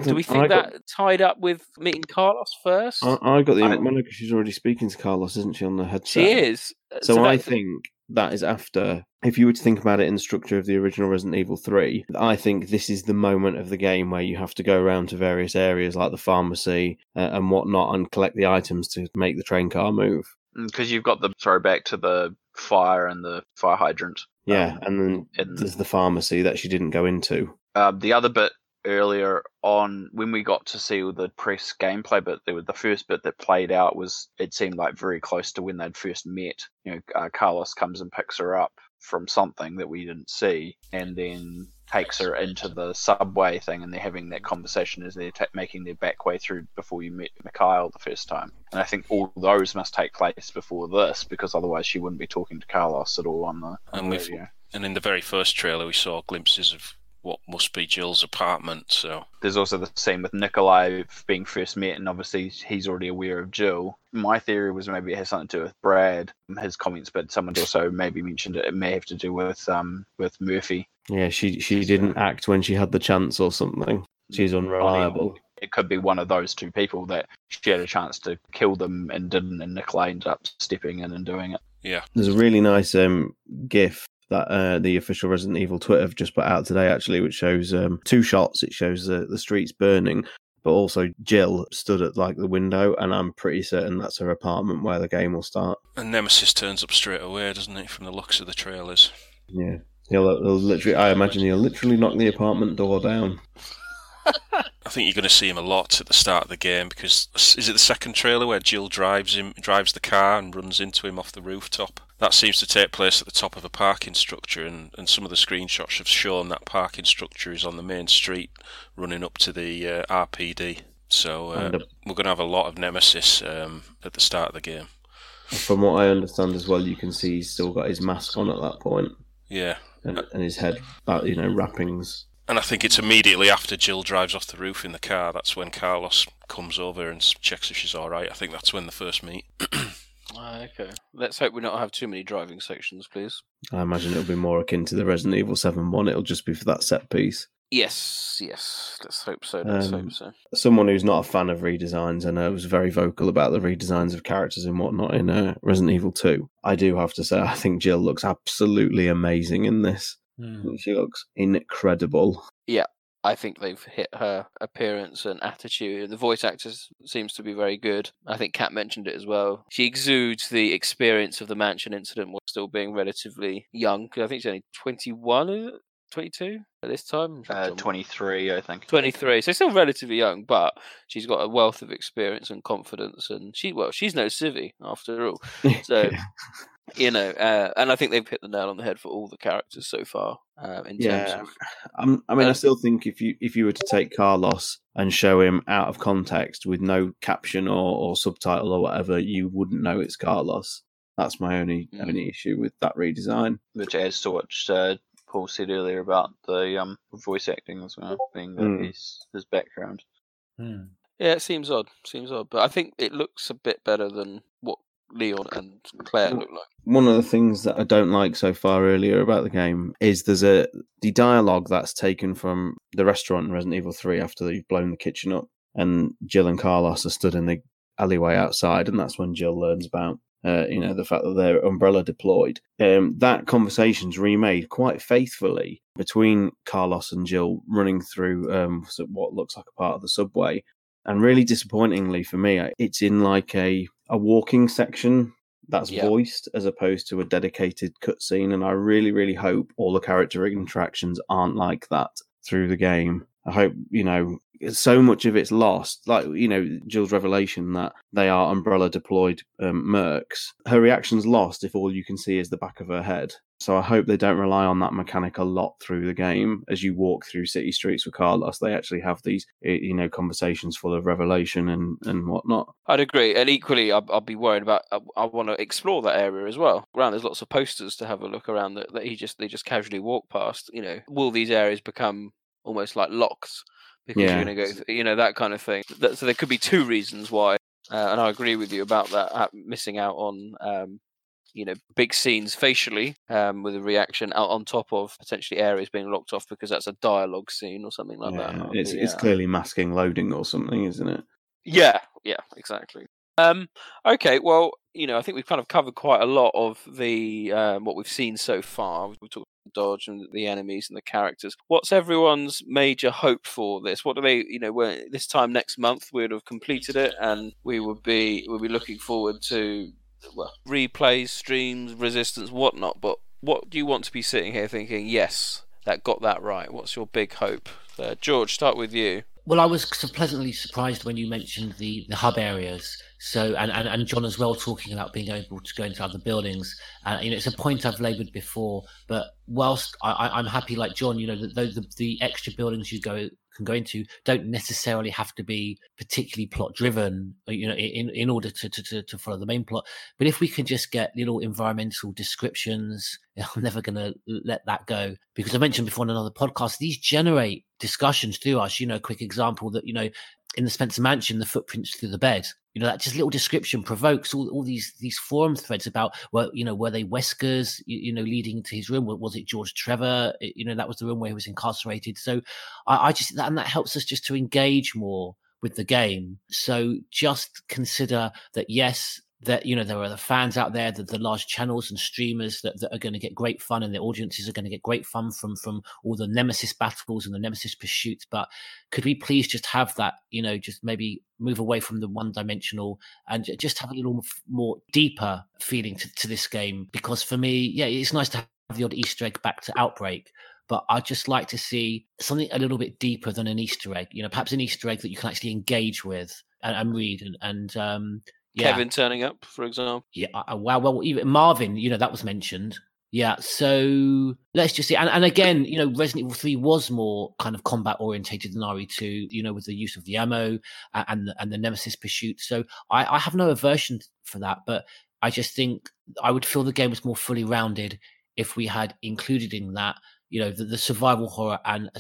do we think- I think got- that tied up with meeting Carlos first? I, I got the I- Monica. She's already speaking to Carlos, isn't she, on the headset? She is. Uh, So, so I think that is after. If you were to think about it in the structure of the original Resident Evil Three, I think this is the moment of the game where you have to go around to various areas like the pharmacy uh, and whatnot and collect the items to make the train car move. Because you've got the throwback to the fire and the fire hydrant. Yeah, and then and- there's the pharmacy that she didn't go into. Uh, the other bit earlier on when we got to see the press gameplay but the first bit that played out was it seemed like very close to when they'd first met. You know, uh, Carlos comes and picks her up from something that we didn't see, and then takes her into the subway thing, and they're having that conversation as they're ta- making their back way through before you meet Mikhail the first time. And I think all those must take place before this, because otherwise she wouldn't be talking to Carlos at all on the, on And the radio. and in the very first trailer we saw glimpses of what must be Jill's apartment. So There's also the same with Nikolai being first met, and obviously he's already aware of Jill. My theory was maybe it has something to do with Brad, his comments, but someone also maybe mentioned it. It may have to do with um with Murphy. Yeah, she she didn't act when she had the chance or something. She's unreliable. It could be one of those two people that she had a chance to kill them and didn't, and Nikolai ended up stepping in and doing it. yeah, There's a really nice um, GIF that uh, the official Resident Evil Twitter have just put out today, actually, which shows um, two shots. It shows the, the streets burning, but also Jill stood at like the window, and I'm pretty certain that's her apartment where the game will start. and Nemesis turns up straight away, doesn't it? From the looks of the trailers. Yeah, he'll, he'll literally. I imagine he'll literally knock the apartment door down. I think you're going to see him a lot at the start of the game because is it the second trailer where Jill drives him, drives the car and runs into him off the rooftop? That seems to take place at the top of a parking structure, and, and some of the screenshots have shown that parking structure is on the main street running up to the uh, RPD. So uh, we're going to have a lot of Nemesis um, at the start of the game. From what I understand as well, you can see he's still got his mask on at that point, Yeah, and, and his head, uh, you know, wrappings. and I think it's immediately after Jill drives off the roof in the car. That's when Carlos comes over and checks if she's all right. I think that's when they first meet. Ah, okay. Let's hope we don't have too many driving sections, please. I imagine it'll be more akin to the Resident Evil 7 one. It'll just be for that set piece. Yes, yes. Let's hope so. Let's Um, hope so. Someone who's not a fan of redesigns and uh, was very vocal about the redesigns of characters and whatnot in uh, Resident Evil 2. I do have to say, I think Jill looks absolutely amazing in this. She looks incredible. Yeah, I think they've hit her appearance and attitude. The voice actor seems to be very good. I think Kat mentioned it as well. She exudes the experience of the mansion incident while still being relatively young. I think she's only 21, is it? 22 at this time? Uh, 23, I think. 23 so still relatively young but she's got a wealth of experience and confidence and she well she's no civvy after all so you know uh, and i think they've hit the nail on the head for all the characters so far uh, in terms Yeah, of I'm, I mean, I Uh, still think if you if you were to take Carlos and show him out of context with no caption or, or subtitle or whatever, you wouldn't know it's Carlos. That's my only Mm. only issue with that redesign. Which adds to what uh, Paul said earlier about the um, voice acting as well, being Mm. his, his background. yeah it seems odd seems odd but i think it looks a bit better than what leon and claire look like One of the things that I don't like so far earlier about the game is there's a the dialogue that's taken from the restaurant in Resident Evil 3 after they've blown the kitchen up and Jill and Carlos are stood in the alleyway outside and that's when Jill learns about uh, you know the fact that their umbrella deployed. Um, that conversation's remade quite faithfully between Carlos and Jill running through um, what looks like a part of the subway. And really disappointingly for me, it's in like a, a walking section that's Yeah. voiced as opposed to a dedicated cutscene. And I really, really hope all the character interactions aren't like that through the game. I hope, you know, so much of it's lost. Like, you know, Jill's revelation that they are umbrella deployed um, mercs. Her reaction's lost if all you can see is the back of her head. So I hope they don't rely on that mechanic a lot through the game. As you walk through city streets with Carlos, they actually have these, you know, conversations full of revelation and, and whatnot. I'd agree, and equally, I'd, I'd be worried about. I, I want to explore that area as well. Around, there's lots of posters to have a look around that, that he just they just casually walk past. You know, will these areas become almost like locks because Yeah. you're going to go, th- you know, that kind of thing. That, so there could be two reasons why, uh, and I agree with you about that uh, missing out on. Um, you know, big scenes facially um, with a reaction out on top of potentially areas being locked off because that's a dialogue scene or something like that. Yeah, I'd it's be, it's clearly masking loading or something, isn't it? yeah, yeah, exactly. Um, okay, well, you know, I think we've kind of covered quite a lot of the um, what we've seen so far. We've talked about dodge and the enemies and the characters. What's everyone's major hope for this? What do they, you know, when this time next month we would have completed it, and we would be we'll be looking forward to well replays, streams, resistance, whatnot. But what do you want to be sitting here thinking? Yes, that got that right. What's your big hope? Uh, George, start with you. Well, I was pleasantly surprised when you mentioned the, the hub areas. So, and, and, and John as well talking about being able to go into other buildings. Uh, you know, it's a point I've laboured before. But whilst I, I'm happy, like John, you know, that the, the, the extra buildings you go can go into don't necessarily have to be particularly plot driven. You know, in in order to, to to to follow the main plot. But if we can just get little environmental descriptions, I'm never going to let that go because I mentioned before in another podcast, these generate discussions through us. You know, quick example that, you know, in the Spencer Mansion, the footprints through the bed. You know, that just little description provokes all, all these these forum threads about, well, you know, were they Weskers, you, you know, leading to his room? Was- it George Trevor? You know, that was the room where he was incarcerated. So I, I just, and that helps us just to engage more with the game. So just consider that, yes, that you know there are the fans out there that the large channels and streamers that, that are going to get great fun and the audiences are going to get great fun from from all the nemesis battles and the nemesis pursuits but could we please just have that you know just maybe move away from the one dimensional and just have a little more deeper feeling to, to this game because for me yeah it's nice to have the odd easter egg back to outbreak but I'd just like to see something a little bit deeper than an Easter egg. You know, perhaps an Easter egg that you can actually engage with and, and read. And, and um, yeah, Kevin turning up, for example. yeah, wow. Well, even Marvin, you know, that was mentioned. Yeah, so let's just see. And, and again, you know, Resident Evil 3 was more kind of combat orientated than RE2, you know, with the use of the ammo a- and the, and the Nemesis pursuit. So I, I have no aversion for that, but I just think I would feel the game was more fully rounded if we had included in that, you know, the, the survival horror and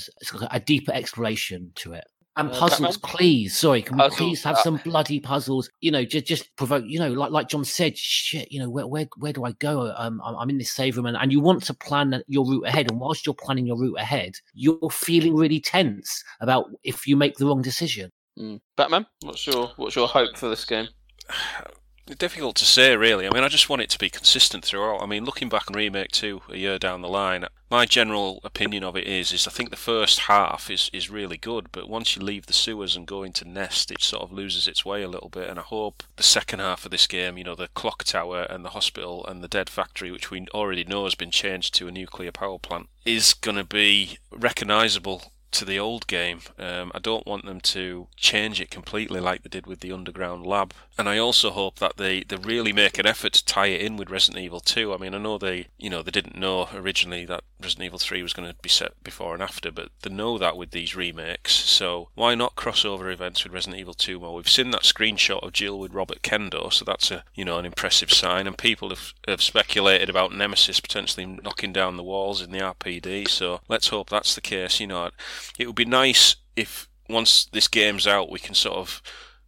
a deeper exploration to it. And Uh, puzzles, Batman? please. Sorry, can we please have uh, some bloody puzzles? You know, just just provoke. You know, like like John said, shit. You know, where where where do I go? Um, I'm, I'm in this save room, and, and you want to plan your route ahead. And whilst you're planning your route ahead, you're feeling really tense about if you make the wrong decision. Mm. Batman, what's your what's your hope for this game? Difficult to say, really. I mean, I just want it to be consistent throughout. I mean, looking back on Remake 2 a year down the line, my general opinion of it is, is I think the first half is, is really good, but once you leave the sewers and go into Nest, it sort of loses its way a little bit. And I hope the second half of this game, you know, the clock tower and the hospital and the dead factory, which we already know has been changed to a nuclear power plant, is going to be recognisable to the old game. Um, I don't want them to change it completely like they did with the underground lab. And I also hope that they, they really make an effort to tie it in with Resident Evil 2. I mean, I know they you know they didn't know originally that Resident Evil 3 was going to be set before and after, but they know that with these remakes. So why not crossover events with Resident Evil 2 more? We've seen that screenshot of Jill with Robert Kendo, so that's a you know an impressive sign. And people have, have speculated about Nemesis potentially knocking down the walls in the RPD. So let's hope that's the case. You know, it would be nice if once this game's out, we can sort of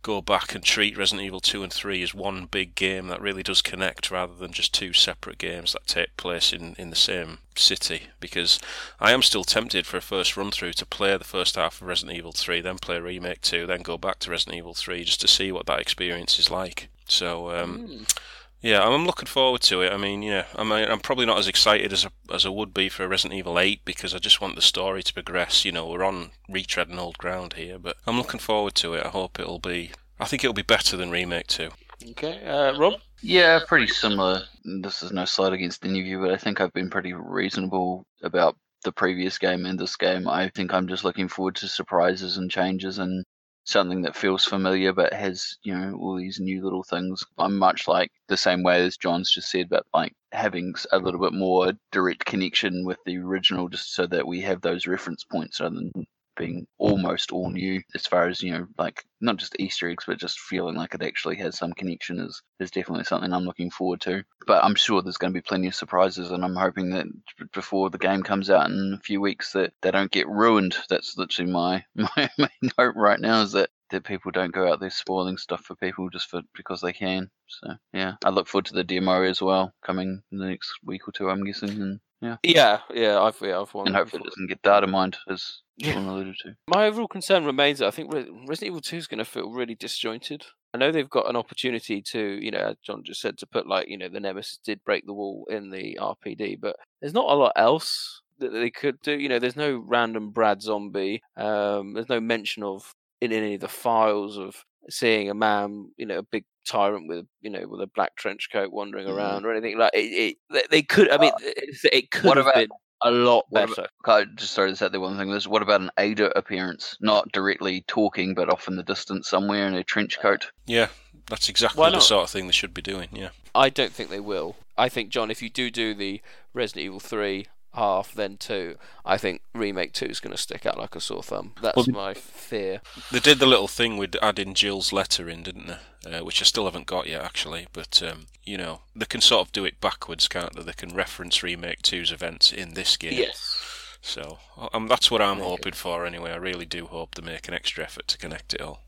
go back and treat Resident Evil 2 and 3 as one big game that really does connect rather than just two separate games that take place in, in the same city. Because I am still tempted for a first run through to play the first half of Resident Evil 3, then play Remake 2, then go back to Resident Evil 3 just to see what that experience is like. So, um, yeah, I'm looking forward to it. I mean, yeah, I mean, I'm probably not as excited as I, as I would be for Resident Evil 8 because I just want the story to progress. You know, we're on retreading old ground here, but I'm looking forward to it. I hope it'll be. I think it'll be better than Remake 2. Okay, uh, Rob. Yeah, pretty similar. This is no slight against any of you, but I think I've been pretty reasonable about the previous game and this game. I think I'm just looking forward to surprises and changes and something that feels familiar but has, you know, all these new little things. I'm much like the same way as John's just said, but like having a little bit more direct connection with the original just so that we have those reference points rather than being almost all new as far as you know like not just easter eggs but just feeling like it actually has some connection is is definitely something i'm looking forward to. But i'm sure there's going to be plenty of surprises and i'm hoping that before the game comes out in a few weeks that they don't get ruined. That's literally my my main hope right now is that that people don't go out there spoiling stuff for people just for because they can. So yeah i look forward to the demo as well coming in the next week or two i'm guessing and yeah Yeah, yeah, I've yeah, I've won. and hopefully it doesn't get data mined as Sean alluded to My overall concern remains that I think Resident Evil 2 is going to feel really disjointed. I know they've got an opportunity to, you know, as John just said, to put like, you know, the Nemesis did break the wall in the RPD, but there's not a lot else that they could do. You know, there's no random Brad zombie. Um, there's no mention of in any of the files of seeing a man, you know, a big tyrant with, you know, with a black trench coat wandering Mhm. around or anything like it. it they, they could. I mean, it, it could what have about- been a lot better. about, I just started to say the one thing. This what about an Ada appearance? Not directly talking, but off in the distance somewhere in a trench coat. Yeah, that's exactly Why the sort of thing they should be doing. Yeah. I don't think they will. I think John, if you do do the Resident Evil three half, then two, I think remake two is going to stick out like a sore thumb. That's Well, my fear. They did the little thing with adding Jill's letter in, didn't they? Uh, which I still haven't got yet, actually. But um, you know, they can sort of do it backwards, can't they? They can reference remake two's events in this game. Yes. So um, that's what I'm hoping for, anyway. I really do hope they make an extra effort to connect it all.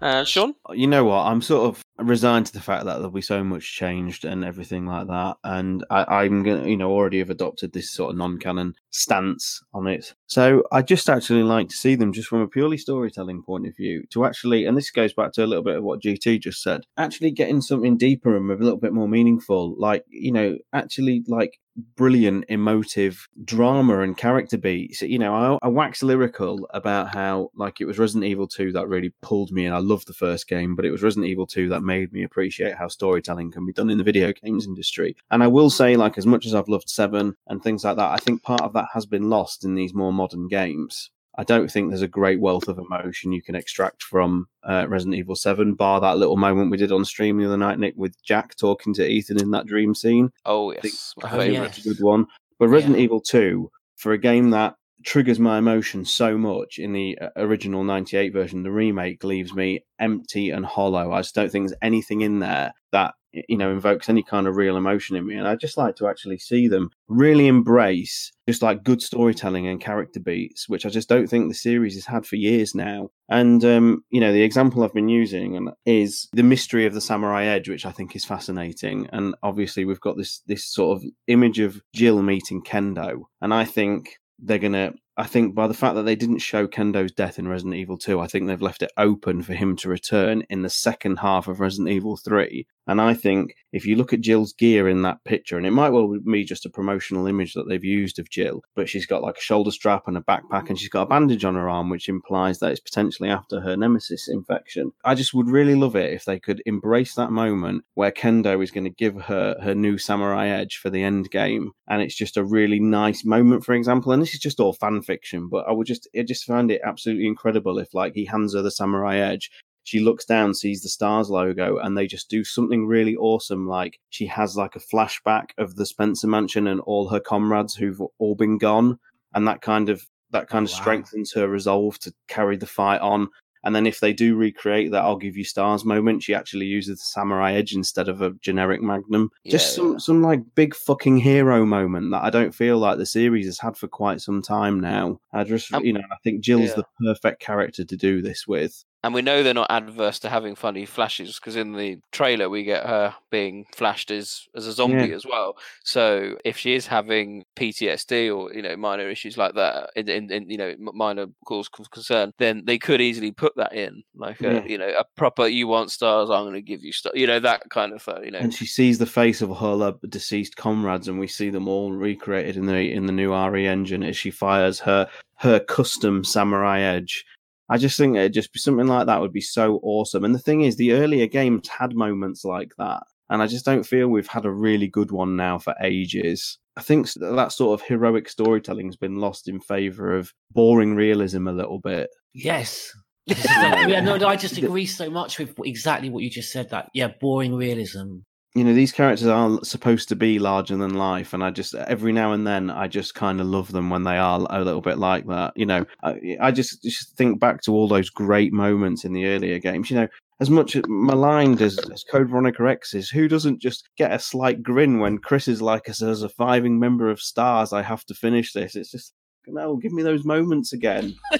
Uh, Sean, you know what? I'm sort of resigned to the fact that there'll be so much changed and everything like that. And I, I'm gonna, you know, already have adopted this sort of non-canon stance on it. So I just actually like to see them just from a purely storytelling point of view to actually, and this goes back to a little bit of what GT just said, actually getting something deeper and a little bit more meaningful. Like, you know, actually like brilliant emotive drama and character beats. You know, I, I wax lyrical about how like it was Resident Evil 2 that really pulled me in. I loved the first game, but it was Resident Evil 2 that made me appreciate how storytelling can be done in the video games industry. And I will say, like, as much as I've loved Seven and things like that, I think part of that has been lost in these more modern games. I don't think there's a great wealth of emotion you can extract from uh, Resident Evil 7, bar that little moment we did on stream the other night, Nick, with Jack talking to Ethan in that dream scene. oh I think yes, Oh, yeah. a good one. But Resident Evil 2, for a game that triggers my emotion so much in the uh, original 98 version the remake leaves me empty and hollow. I just don't think there's anything in there that you know invokes any kind of real emotion in me and i just like to actually see them really embrace just like good storytelling and character beats which i just don't think the series has had for years now. And um, you know the example i've been using is the mystery of the samurai edge which i think is fascinating. And obviously we've got this this sort of image of jill meeting kendo. And i think they're gonna I think by the fact that they didn't show Kendo's death in Resident Evil 2, I think they've left it open for him to return in the second half of Resident Evil 3. And I think if you look at Jill's gear in that picture, and it might well be just a promotional image that they've used of Jill, but she's got like a shoulder strap and a backpack, and she's got a bandage on her arm, which implies that it's potentially after her nemesis infection. I just would really love it if they could embrace that moment where Kendo is going to give her her new samurai edge for the end game, and it's just a really nice moment, for example. And this is just all fan fiction, but I would just I just find it absolutely incredible if like he hands her the samurai edge she looks down, sees the stars logo, and they just do something really awesome. Like she has like a flashback of the Spencer Mansion and all her comrades who've all been gone, and that kind of that kind of oh, wow. strengthens her resolve to carry the fight on. And then if they do recreate that "I'll give you stars" moment, she actually uses the samurai edge instead of a generic magnum. Yeah, Just some yeah. some like big fucking hero moment that I don't feel like the series has had for quite some time now. I just um, you know I think Jill's yeah. the perfect character to do this with and we know they're not adverse to having funny flashes because in the trailer we get her being flashed as as a zombie yeah. as well. So if she is having PTSD or you know minor issues like that, in, in, in you know minor cause of concern, then they could easily put that in like a yeah. you know a proper you want stars, I'm going to give you stars, you know that kind of thing. You know, and she sees the face of her deceased comrades, and we see them all recreated in the in the new RE engine as she fires her her custom samurai edge I just think it just be something like that would be so awesome. And the thing is, the earlier games had moments like that, and I just don't feel we've had a really good one now for ages. I think that sort of heroic storytelling has been lost in favor of boring realism a little bit. Yes. yeah, no, I just agree so much with exactly what you just said. That yeah, boring realism you know these characters are supposed to be larger than life and i just every now and then i just kind of love them when they are a little bit like that you know i, I just, just think back to all those great moments in the earlier games you know as much maligned as, as Code Veronica X is, who doesn't just get a slight grin when Chris is like, as a surviving member of Stars, I have to finish this? It's just no, give me those moments again.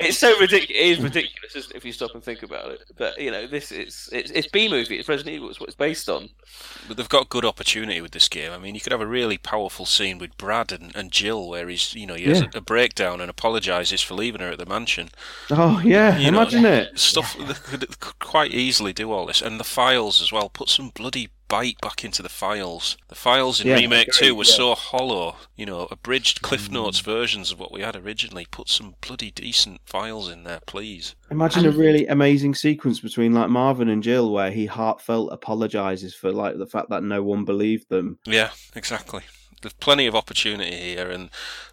it's so ridiculous. It is ridiculous it, if you stop and think about it. But you know, this is it's, it's B movie. It's Resident Evil. It's what it's based on. But they've got good opportunity with this game. I mean, you could have a really powerful scene with Brad and, and Jill, where he's you know he has yeah. a, a, breakdown and apologizes for leaving her at the mansion. Oh yeah, you imagine know, it. Stuff yeah. could quite easily do all this, and the files as well. Put some bloody bite back into the files. The files in yeah, Remake 2 were yeah. so hollow, you know, abridged Cliff mm. Notes mm. versions of what we had originally. Put some bloody decent files in there, please. Imagine and... a really amazing sequence between like Marvin and Jill where he heartfelt apologizes for like the fact that no one believed them. Yeah, exactly. There's plenty of opportunity here and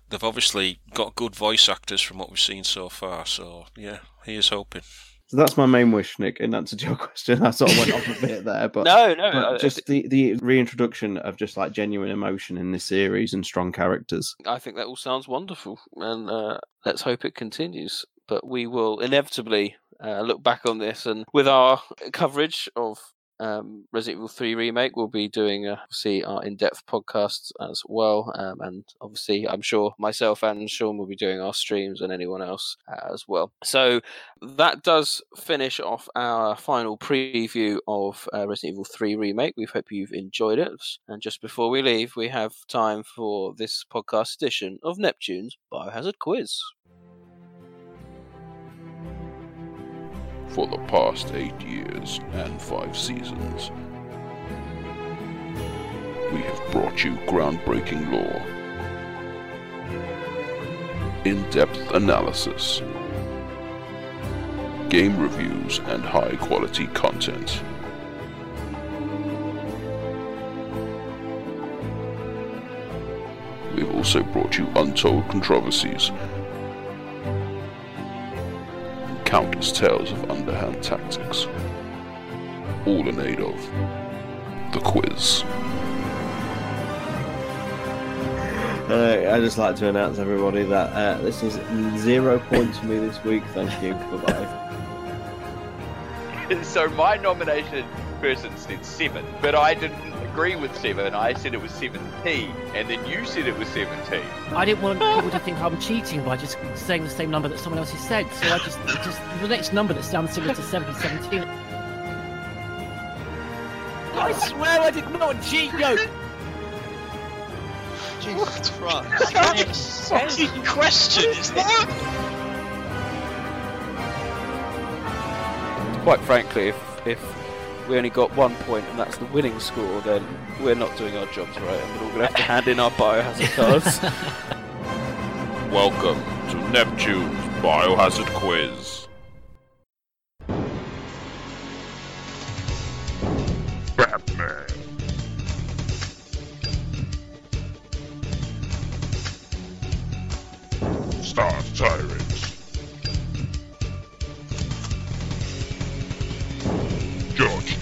they've obviously got good voice actors from what we've seen so far, so yeah, here's hoping. So that's my main wish, Nick, in answer to your question. I sort of went off a bit there, but no, no, but just the the reintroduction of just like genuine emotion in this series and strong characters. I think that all sounds wonderful, and uh, let's hope it continues. But we will inevitably uh, look back on this and with our coverage of um, Resident Evil 3 remake, we'll be doing uh, see, our in-depth podcasts as well, um, and obviously I'm sure myself and Sean will be doing our streams and anyone else uh, as well. So that does finish off our final preview of uh, Resident Evil 3 remake. We hope you've enjoyed it. And just before we leave, we have time for this podcast edition of Neptune's Biohazard Quiz. For the past eight years and five seasons. We have brought you groundbreaking lore, in depth analysis, game reviews, and high quality content. We've also brought you untold controversies countless tales of underhand tactics, all in aid of the quiz. Uh, I just like to announce everybody that uh, this is zero points for me this week. Thank you. Bye bye. so my nomination person said seven, but I didn't agree with seven. I said it was seventeen, and then you said it was seventeen. I didn't want people to think I'm cheating by just saying the same number that someone else has said. So I just, just the next number that sounds similar to 7 17. I swear I did not cheat, yo. Jesus Christ. What kind of fucking question is that? Quite frankly, if if we only got one point and that's the winning score, then we're not doing our jobs right, and we're all gonna have to hand in our biohazard cards. Welcome to Neptune's Biohazard Quiz. Batman. Star Tyrants.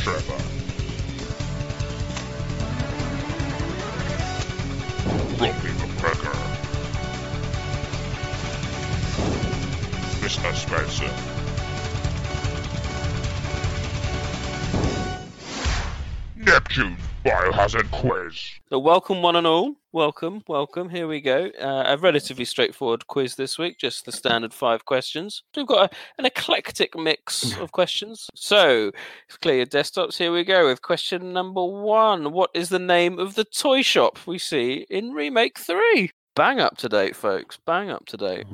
Trevor. Robbie McGregor. Mr. Spencer. Neptune's Biohazard Quiz. So, welcome one and all. Welcome, welcome. Here we go. Uh, a relatively straightforward quiz this week, just the standard five questions. We've got a, an eclectic mix of questions. So, clear your desktops. Here we go with question number one. What is the name of the toy shop we see in Remake 3? Bang up to date, folks. Bang up to date.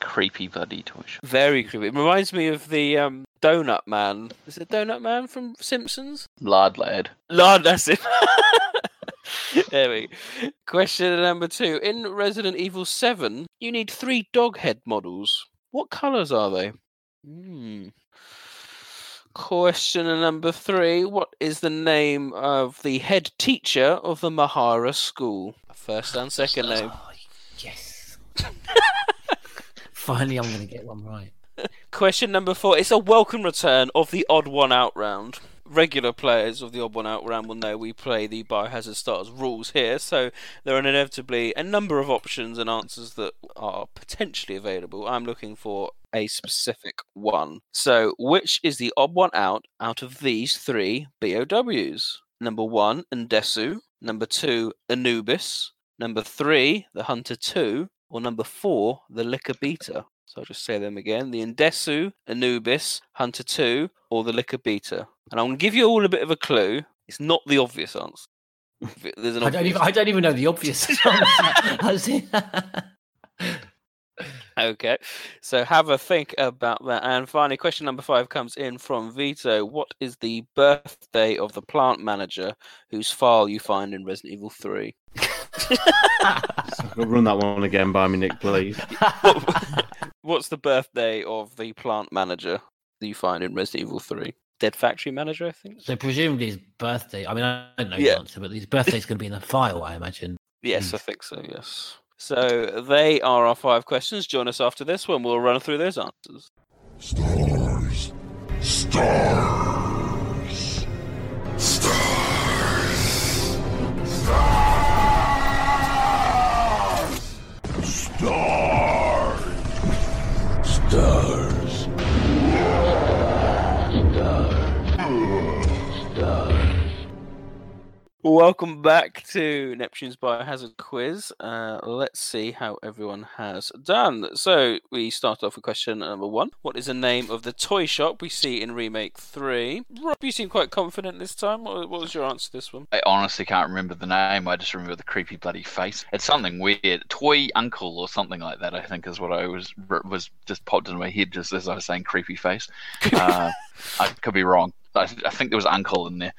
Creepy bloody toy shop. Very creepy. It reminds me of the um, Donut Man. Is it Donut Man from Simpsons? Lard lad. Lord, that's it. there we go. Question number two. In Resident Evil 7, you need three dog head models. What colours are they? Hmm. Question number three. What is the name of the head teacher of the Marhawa school? First and second name. Yes. Finally, I'm going to get one right. Question number four. It's a welcome return of the odd one out round. Regular players of the odd one out round will know we play the Biohazard Stars rules here, so there are inevitably a number of options and answers that are potentially available. I'm looking for a specific one. So, which is the odd one out out of these three BOWs? Number one, Ndesu. Number two, Anubis. Number three, the Hunter 2. Or number four, the Licker Beta. So I'll just say them again. The Ndesu, Anubis, Hunter 2, or the Licker Beta. And I'm going to give you all a bit of a clue. It's not the obvious answer. There's an I don't, even, I don't even know the obvious answer. Okay, so have a think about that. And finally, question number five comes in from Vito. What is the birthday of the plant manager whose file you find in Resident Evil 3? Run that one again by me, Nick, please. What's the birthday of the plant manager that you find in Resident Evil 3? Dead factory manager, I think. so presumably his birthday. I mean, I don't know Yeah. the answer, but his birthday's going to be in the file, I imagine. Yes, hmm. I think so, yes. So they are our five questions. Join us after this one. We'll run through those answers. Stars. Stars. Stars. Welcome back to Neptune's Biohazard Quiz. Uh, let's see how everyone has done. So, we start off with question number one. What is the name of the toy shop we see in Remake 3? Rob, you seem quite confident this time. What what was your answer to this one? I honestly can't remember the name. I just remember the creepy bloody face. It's something weird. Toy Uncle or something like that. I think is what I was was just popped into my head just as I was saying creepy face. Uh, I could be wrong. I, I think there was Uncle in there.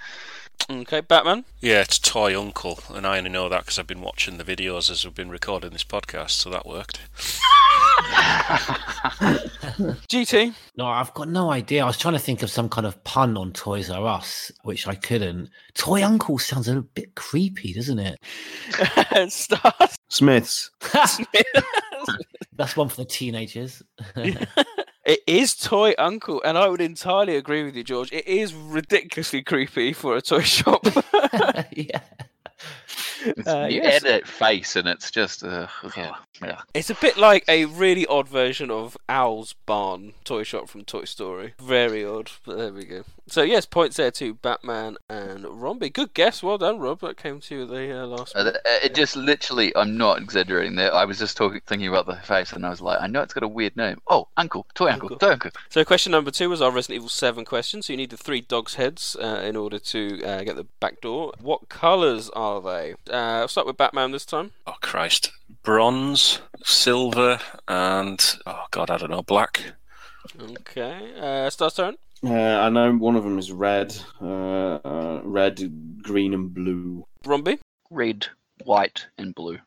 Okay, Batman. Yeah, it's Toy Uncle, and I only know that because I've been watching the videos as we've been recording this podcast, so that worked. GT. No, I've got no idea. I was trying to think of some kind of pun on Toys R Us, which I couldn't. Toy Uncle sounds a little bit creepy, doesn't it? Stars. Smiths. That's one for the teenagers. It is Toy Uncle, and I would entirely agree with you, George. It is ridiculously creepy for a toy shop. yeah. It's- Uh, you yes. that face, and it's just uh, yeah. yeah. It's a bit like a really odd version of Owl's Barn toy shop from Toy Story. Very odd, but there we go. So yes, points there to Batman and Romby. Good guess, well done, Rob. That came to you the uh, last. Uh, uh, It just literally, I'm not exaggerating there. I was just talking, thinking about the face, and I was like, I know it's got a weird name. Oh, Uncle, Toy Uncle, Toy Uncle. So question number two was our Resident Evil Seven question. So you need the three dogs' heads uh, in order to uh, get the back door. What colours are they? Uh, I'll start with Batman this time. Oh Christ! Bronze, silver, and oh god, I don't know, black. Okay. Uh, Star's turn. Uh, I know one of them is red, uh, uh, red, green, and blue. Romby. Red, white, and blue.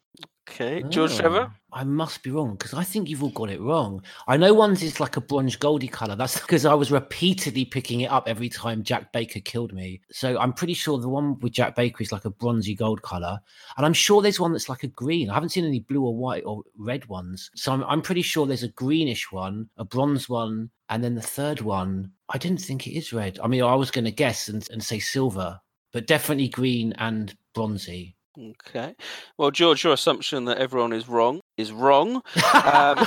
Okay. George Oh, Trevor. I must be wrong because I think you've all got it wrong. I know one's is like a bronze goldy color. That's because I was repeatedly picking it up every time Jack Baker killed me. So I'm pretty sure the one with Jack Baker is like a bronzy gold color, and I'm sure there's one that's like a green. I haven't seen any blue or white or red ones, so I'm, I'm pretty sure there's a greenish one, a bronze one, and then the third one. I didn't think it is red. I mean, I was going to guess and, and say silver, but definitely green and bronzy. Okay. Well, George, your assumption that everyone is wrong is wrong. Um,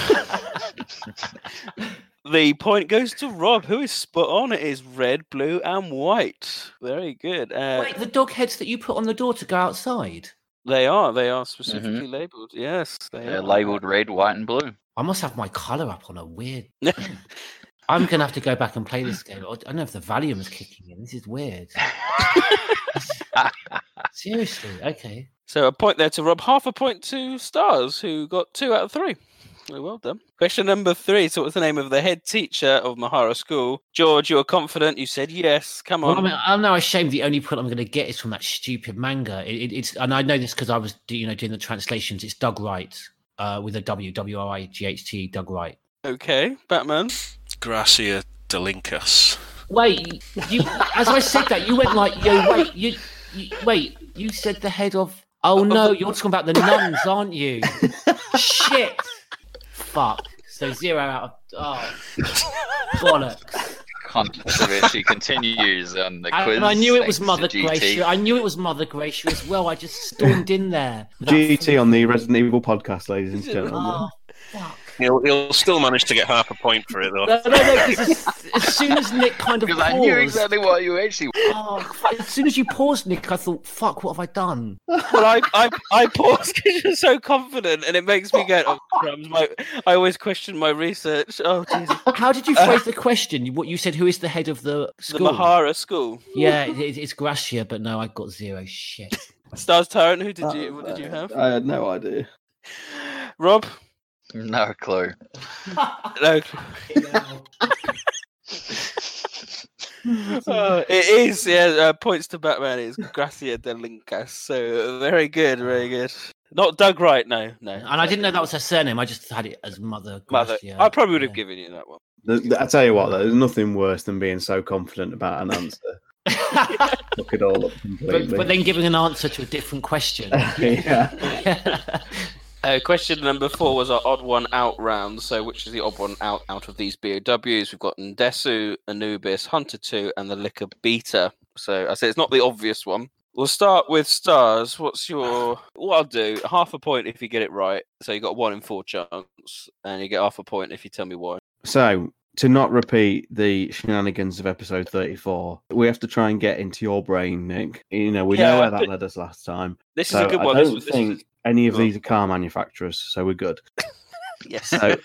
the point goes to Rob, who is spot on. It is red, blue, and white. Very good. Uh, Wait, the dog heads that you put on the door to go outside. They are. They are specifically labelled. Yes, they They're are. labelled red, white, and blue. I must have my colour up on a weird. I'm gonna have to go back and play this game. I don't know if the Valium is kicking in. This is weird. Seriously, okay. So a point there to Rob, half a point to Stars, who got two out of three. Well done. Question number three. So, what's the name of the head teacher of Marhawa School? George, you were confident. You said yes. Come Well, on. I mean, I'm now ashamed. The only point I'm going to get is from that stupid manga. It, it, it's and I know this because I was, you know, doing the translations. It's Doug Wright uh, with a W, W R I G H T, Doug Wright. Okay, Batman. Gracia Delincus. Wait, you. As I said that, you went like, yo, wait, you, you wait, you said the head of. Oh, oh no, oh. you're talking about the nuns, aren't you? Shit. Fuck. So zero out of. Oh, bollocks. Controversy continues on the quiz. And I knew it was Mother GT. Gracia. I knew it was Mother Gracia as well. I just stormed in there. GT on the Resident Evil podcast, ladies and gentlemen. Oh, He'll, he'll still manage to get half a point for it though. no, no, no. 'cause as, as soon as Nick kind of Because paused, I knew exactly what you actually. Oh, as soon as you paused, Nick, I thought, "Fuck, what have I done?" Well, I, I, I paused because you're so confident, and it makes me go, oh, crumbs. My, I always question my research. Oh, Jesus. How did you Uh, phrase the question? What you said? Who is the head of the school? The school? Marhawa School. Yeah, it, it- it's Gracia, but no, I got zero. Shit. Stars Tyrant, who did you, what did you have? I had no idea. Rob? No clue. No. Oh, it is, yeah. Uh, points to Batman. It's Gracia de Lincas. So very good, very good. Not Doug Wright, no, no. And I didn't know that was her surname. I just had it as Mother. Mother. Gracia. I probably would have given you that one. Th- th- I tell you what, though, there's nothing worse than being so confident about an answer. Look it all up completely. But, but then giving an answer to a different question. yeah. Uh, question number four was our odd one out round. So, which is the odd one out out of these BOWs? We've got Ndesu, Anubis, Hunter 2, and the Licker Beta. So, I say it's not the obvious one. We'll start with stars. What's your. What I'll do, half a point if you get it right. So, you got one in four chance, and you get half a point if you tell me why. So, to not repeat the shenanigans of episode 34, we have to try and get into your brain, Nick. You know, we Yeah, know where that led us last time. This is a good I one. This don't this think is- any of Go these are car manufacturers, so we're good. Yes. So,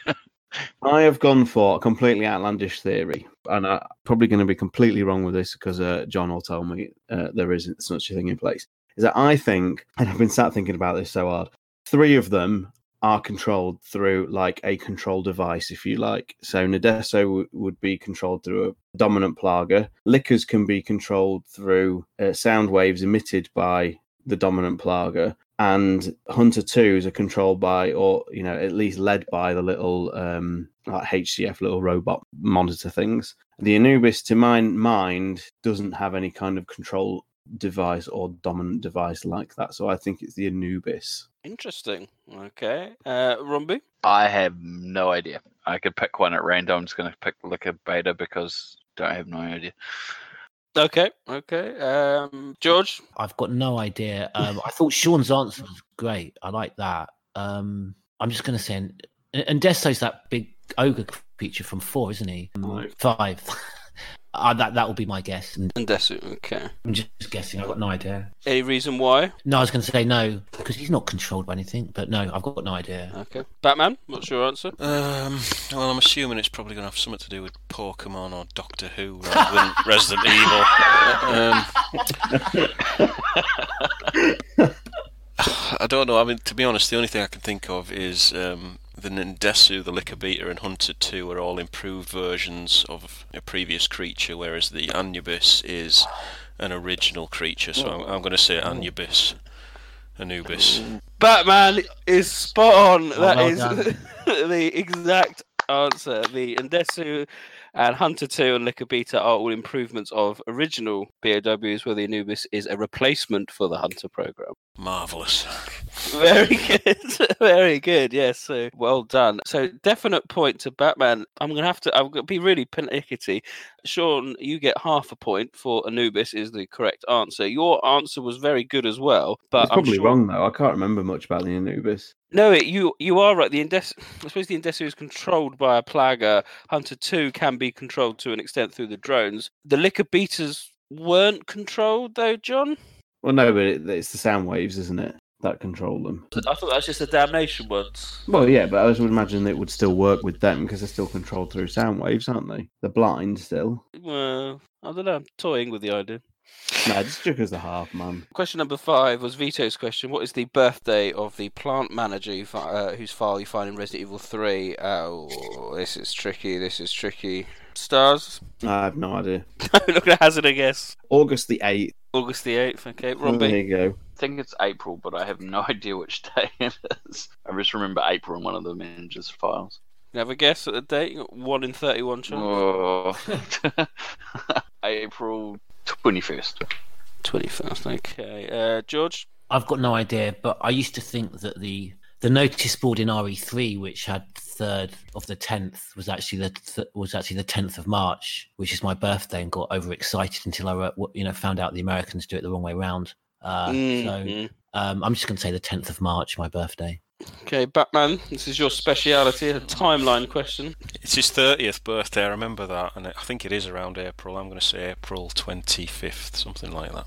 I have gone for a completely outlandish theory, and I'm probably going to be completely wrong with this because uh, John will tell me uh, there isn't such a thing in place. Is that I think, and I've been sat thinking about this so hard, three of them are controlled through like a control device, if you like. So Ndesu w- would be controlled through a dominant plaga. Lickers can be controlled through uh, sound waves emitted by the dominant plaga and Hunter 2s are controlled by, or you know, at least led by the little um, like HCF little robot monitor things. The Anubis, to my mind, doesn't have any kind of control device or dominant device like that. So I think it's the Anubis. Interesting. Okay. Uh, Rumby? I have no idea. I could pick one at random. I'm just going to pick Licker Beta because don't have no idea. Okay, okay. Um, George, I've got no idea. Um, I thought Sean's answer was great. I like that. Um, I'm just going to say, and, and Desto's that big ogre creature from four, isn't he? Um, Five. uh, that that will be my guess. And and Desu. Okay. I'm just guessing. I've got no idea. Any reason why? No, I was going to say no because he's not controlled by anything. But no, I've got no idea. Okay. Batman, what's your answer? Um, well, I'm assuming it's probably going to have something to do with Pokemon or Doctor Who rather than Resident Evil. Um, I don't know. I mean, to be honest, the only thing I can think of is um, the Ndesu, the Licker Beta, and Hunter 2 are all improved versions of a previous creature, whereas the Anubis is an original creature. So I'm, I'm going to say Anubis. Anubis. Batman is spot on. Oh, That well is the exact answer. The Ndesu and Hunter 2 and Licker Beta are all improvements of original BOWs, where the Anubis is a replacement for the Hunter program. Marvellous. Very good. Very good. Yes. So well done. So definite point to Batman. I'm gonna have to. I'm gonna be really pernickety. Sean, you get half a point for Anubis is the correct answer. Your answer was very good as well, but It's I'm probably sure- wrong though. I can't remember much about the Anubis. No, it, you you are right. The Indes, I suppose the Ndesu is controlled by a Plaga. Hunter Two can be controlled to an extent through the drones. The Licker Betas weren't controlled though, John. Well, no, but it, it's the sound waves, isn't it, that control them? I thought that's just the damnation ones. Well, yeah, but I would imagine it would still work with them because they're still controlled through sound waves, aren't they? They're blind still. Well, I don't know. I'm toying with the idea. No, just because the half, man. Question number five was Vito's question. What is the birthday of the plant manager you fi- uh, whose file you find in Resident Evil 3? Oh, this is tricky. This is tricky. Stars? I have no idea. I'm not going to hazard a guess. August the 8th. August the 8th. Okay, There you go. I think it's April, but I have no idea which day it is. I just remember April in one of the manager's files. You have a guess at the date? 1 in 31 chance. Oh. April 21st. 21st, okay. Uh, George? I've got no idea, but I used to think that the the notice board in RE3, which had third of the tenth, was actually the th- was actually the tenth of March, which is my birthday, and got overexcited until I you know found out the Americans do it the wrong way round. Uh, Mhm. So um, I'm just going to say the tenth of March, my birthday. Okay, Batman, this is your speciality, a timeline question. It's his 30th birthday, I remember that, and I think it is around April. I'm going to say April 25th, something like that.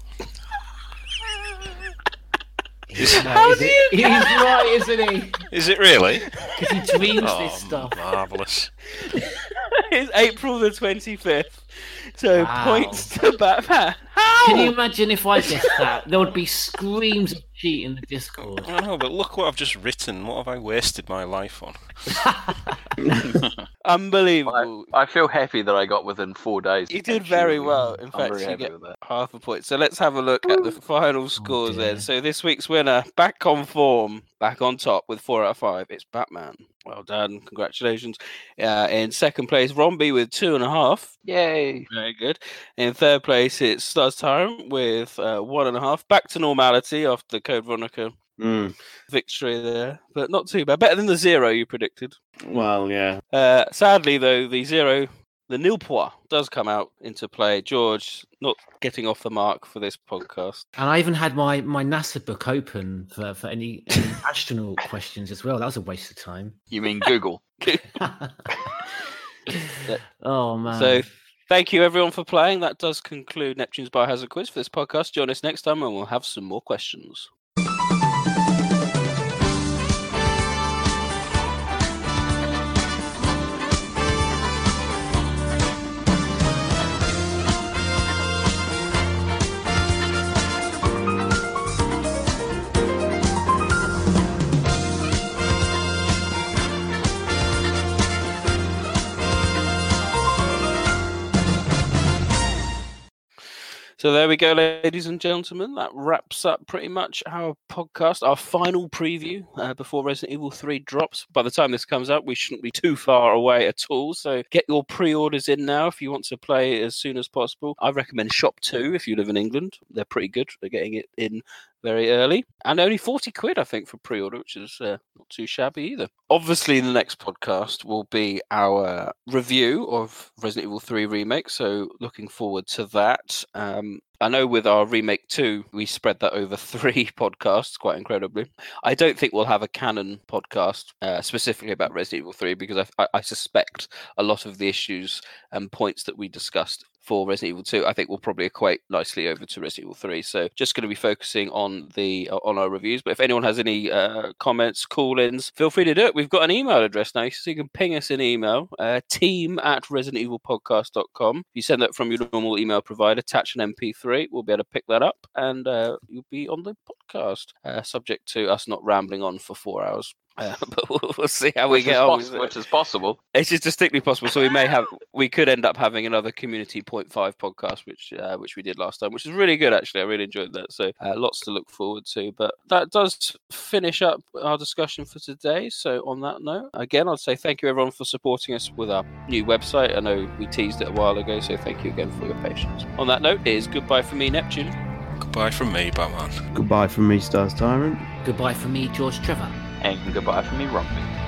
How do you? He's right, isn't he? Is it really? Because he dreams oh, this stuff. Marvellous. it's April the 25th. So Wow. points to Batman. Can you imagine if I guessed that? There would be screams of cheat in the Discord. I don't know, but look what I've just written. What have I wasted my life on? Unbelievable. I feel happy that I got within four days. You did very well. In I'm fact, very you get half a point. So let's have a look at the oh, final oh scores then. So this week's winner, back on form, back on top with four out of five. It's Batman. Well done. Congratulations. Uh, in second place, Romby with two and a half. Yay. Very good. In third place, it's Stars Tyrant with uh, one and a half. Back to normality after Code Veronica Mm. victory there, but not too bad. Better than the zero you predicted. Well, yeah. Uh, sadly, though, the zero, the nil point does come out into play. George not getting off the mark for this podcast. And I even had my, my NASA book open for, for any, any astronaut questions as well. That was a waste of time. You mean Google? Oh man. So thank you everyone for playing. That does conclude Neptune's Biohazard Quiz for this podcast. Join us next time and we'll have some more questions. So there we go, ladies and gentlemen. That wraps up pretty much our podcast, our final preview uh, before Resident Evil 3 drops. By the time this comes out, we shouldn't be too far away at all. So get your pre orders in now if you want to play as soon as possible. I recommend ShopTo if you live in England. They're pretty good at getting it in very early, and only forty quid, I think, for pre-order, which is uh, not too shabby either. Obviously, the next podcast will be our review of Resident Evil Three remake, so looking forward to that. Um, I know with our remake two, we spread that over three podcasts, quite incredibly. I don't think we'll have a canon podcast uh, specifically about Resident Evil three because I, I, I suspect a lot of the issues and points that we discussed for Resident Evil 2, I think will probably equate nicely over to Resident Evil 3. So just going to be focusing on the uh, on our reviews. But if anyone has any uh, comments, call-ins, feel free to do it. We've got an email address now, so you can ping us an email, uh, team at Resident Evil residentevilpodcast.com. If you send that from your normal email provider, attach an MP3, we'll be able to pick that up and uh, you'll be on the podcast, uh, subject to us not rambling on for four hours. Uh, but we'll, we'll see how we Which get on. poss- with it. which is possible. It's just distinctly possible. So we may have, we could end up having another Community Point Five podcast, which uh, which we did last time, which is really good actually. I really enjoyed that. So uh, lots to look forward to. But that does finish up our discussion for today. So on that note, again, I'd say thank you everyone for supporting us with our new website. I know we teased it a while ago, so thank you again for your patience. On that note, it is goodbye from me, Neptune. Goodbye from me, Batman. Goodbye from me, Stars Tyrant. Goodbye from me, George Trevor. And goodbye from me, Rompy.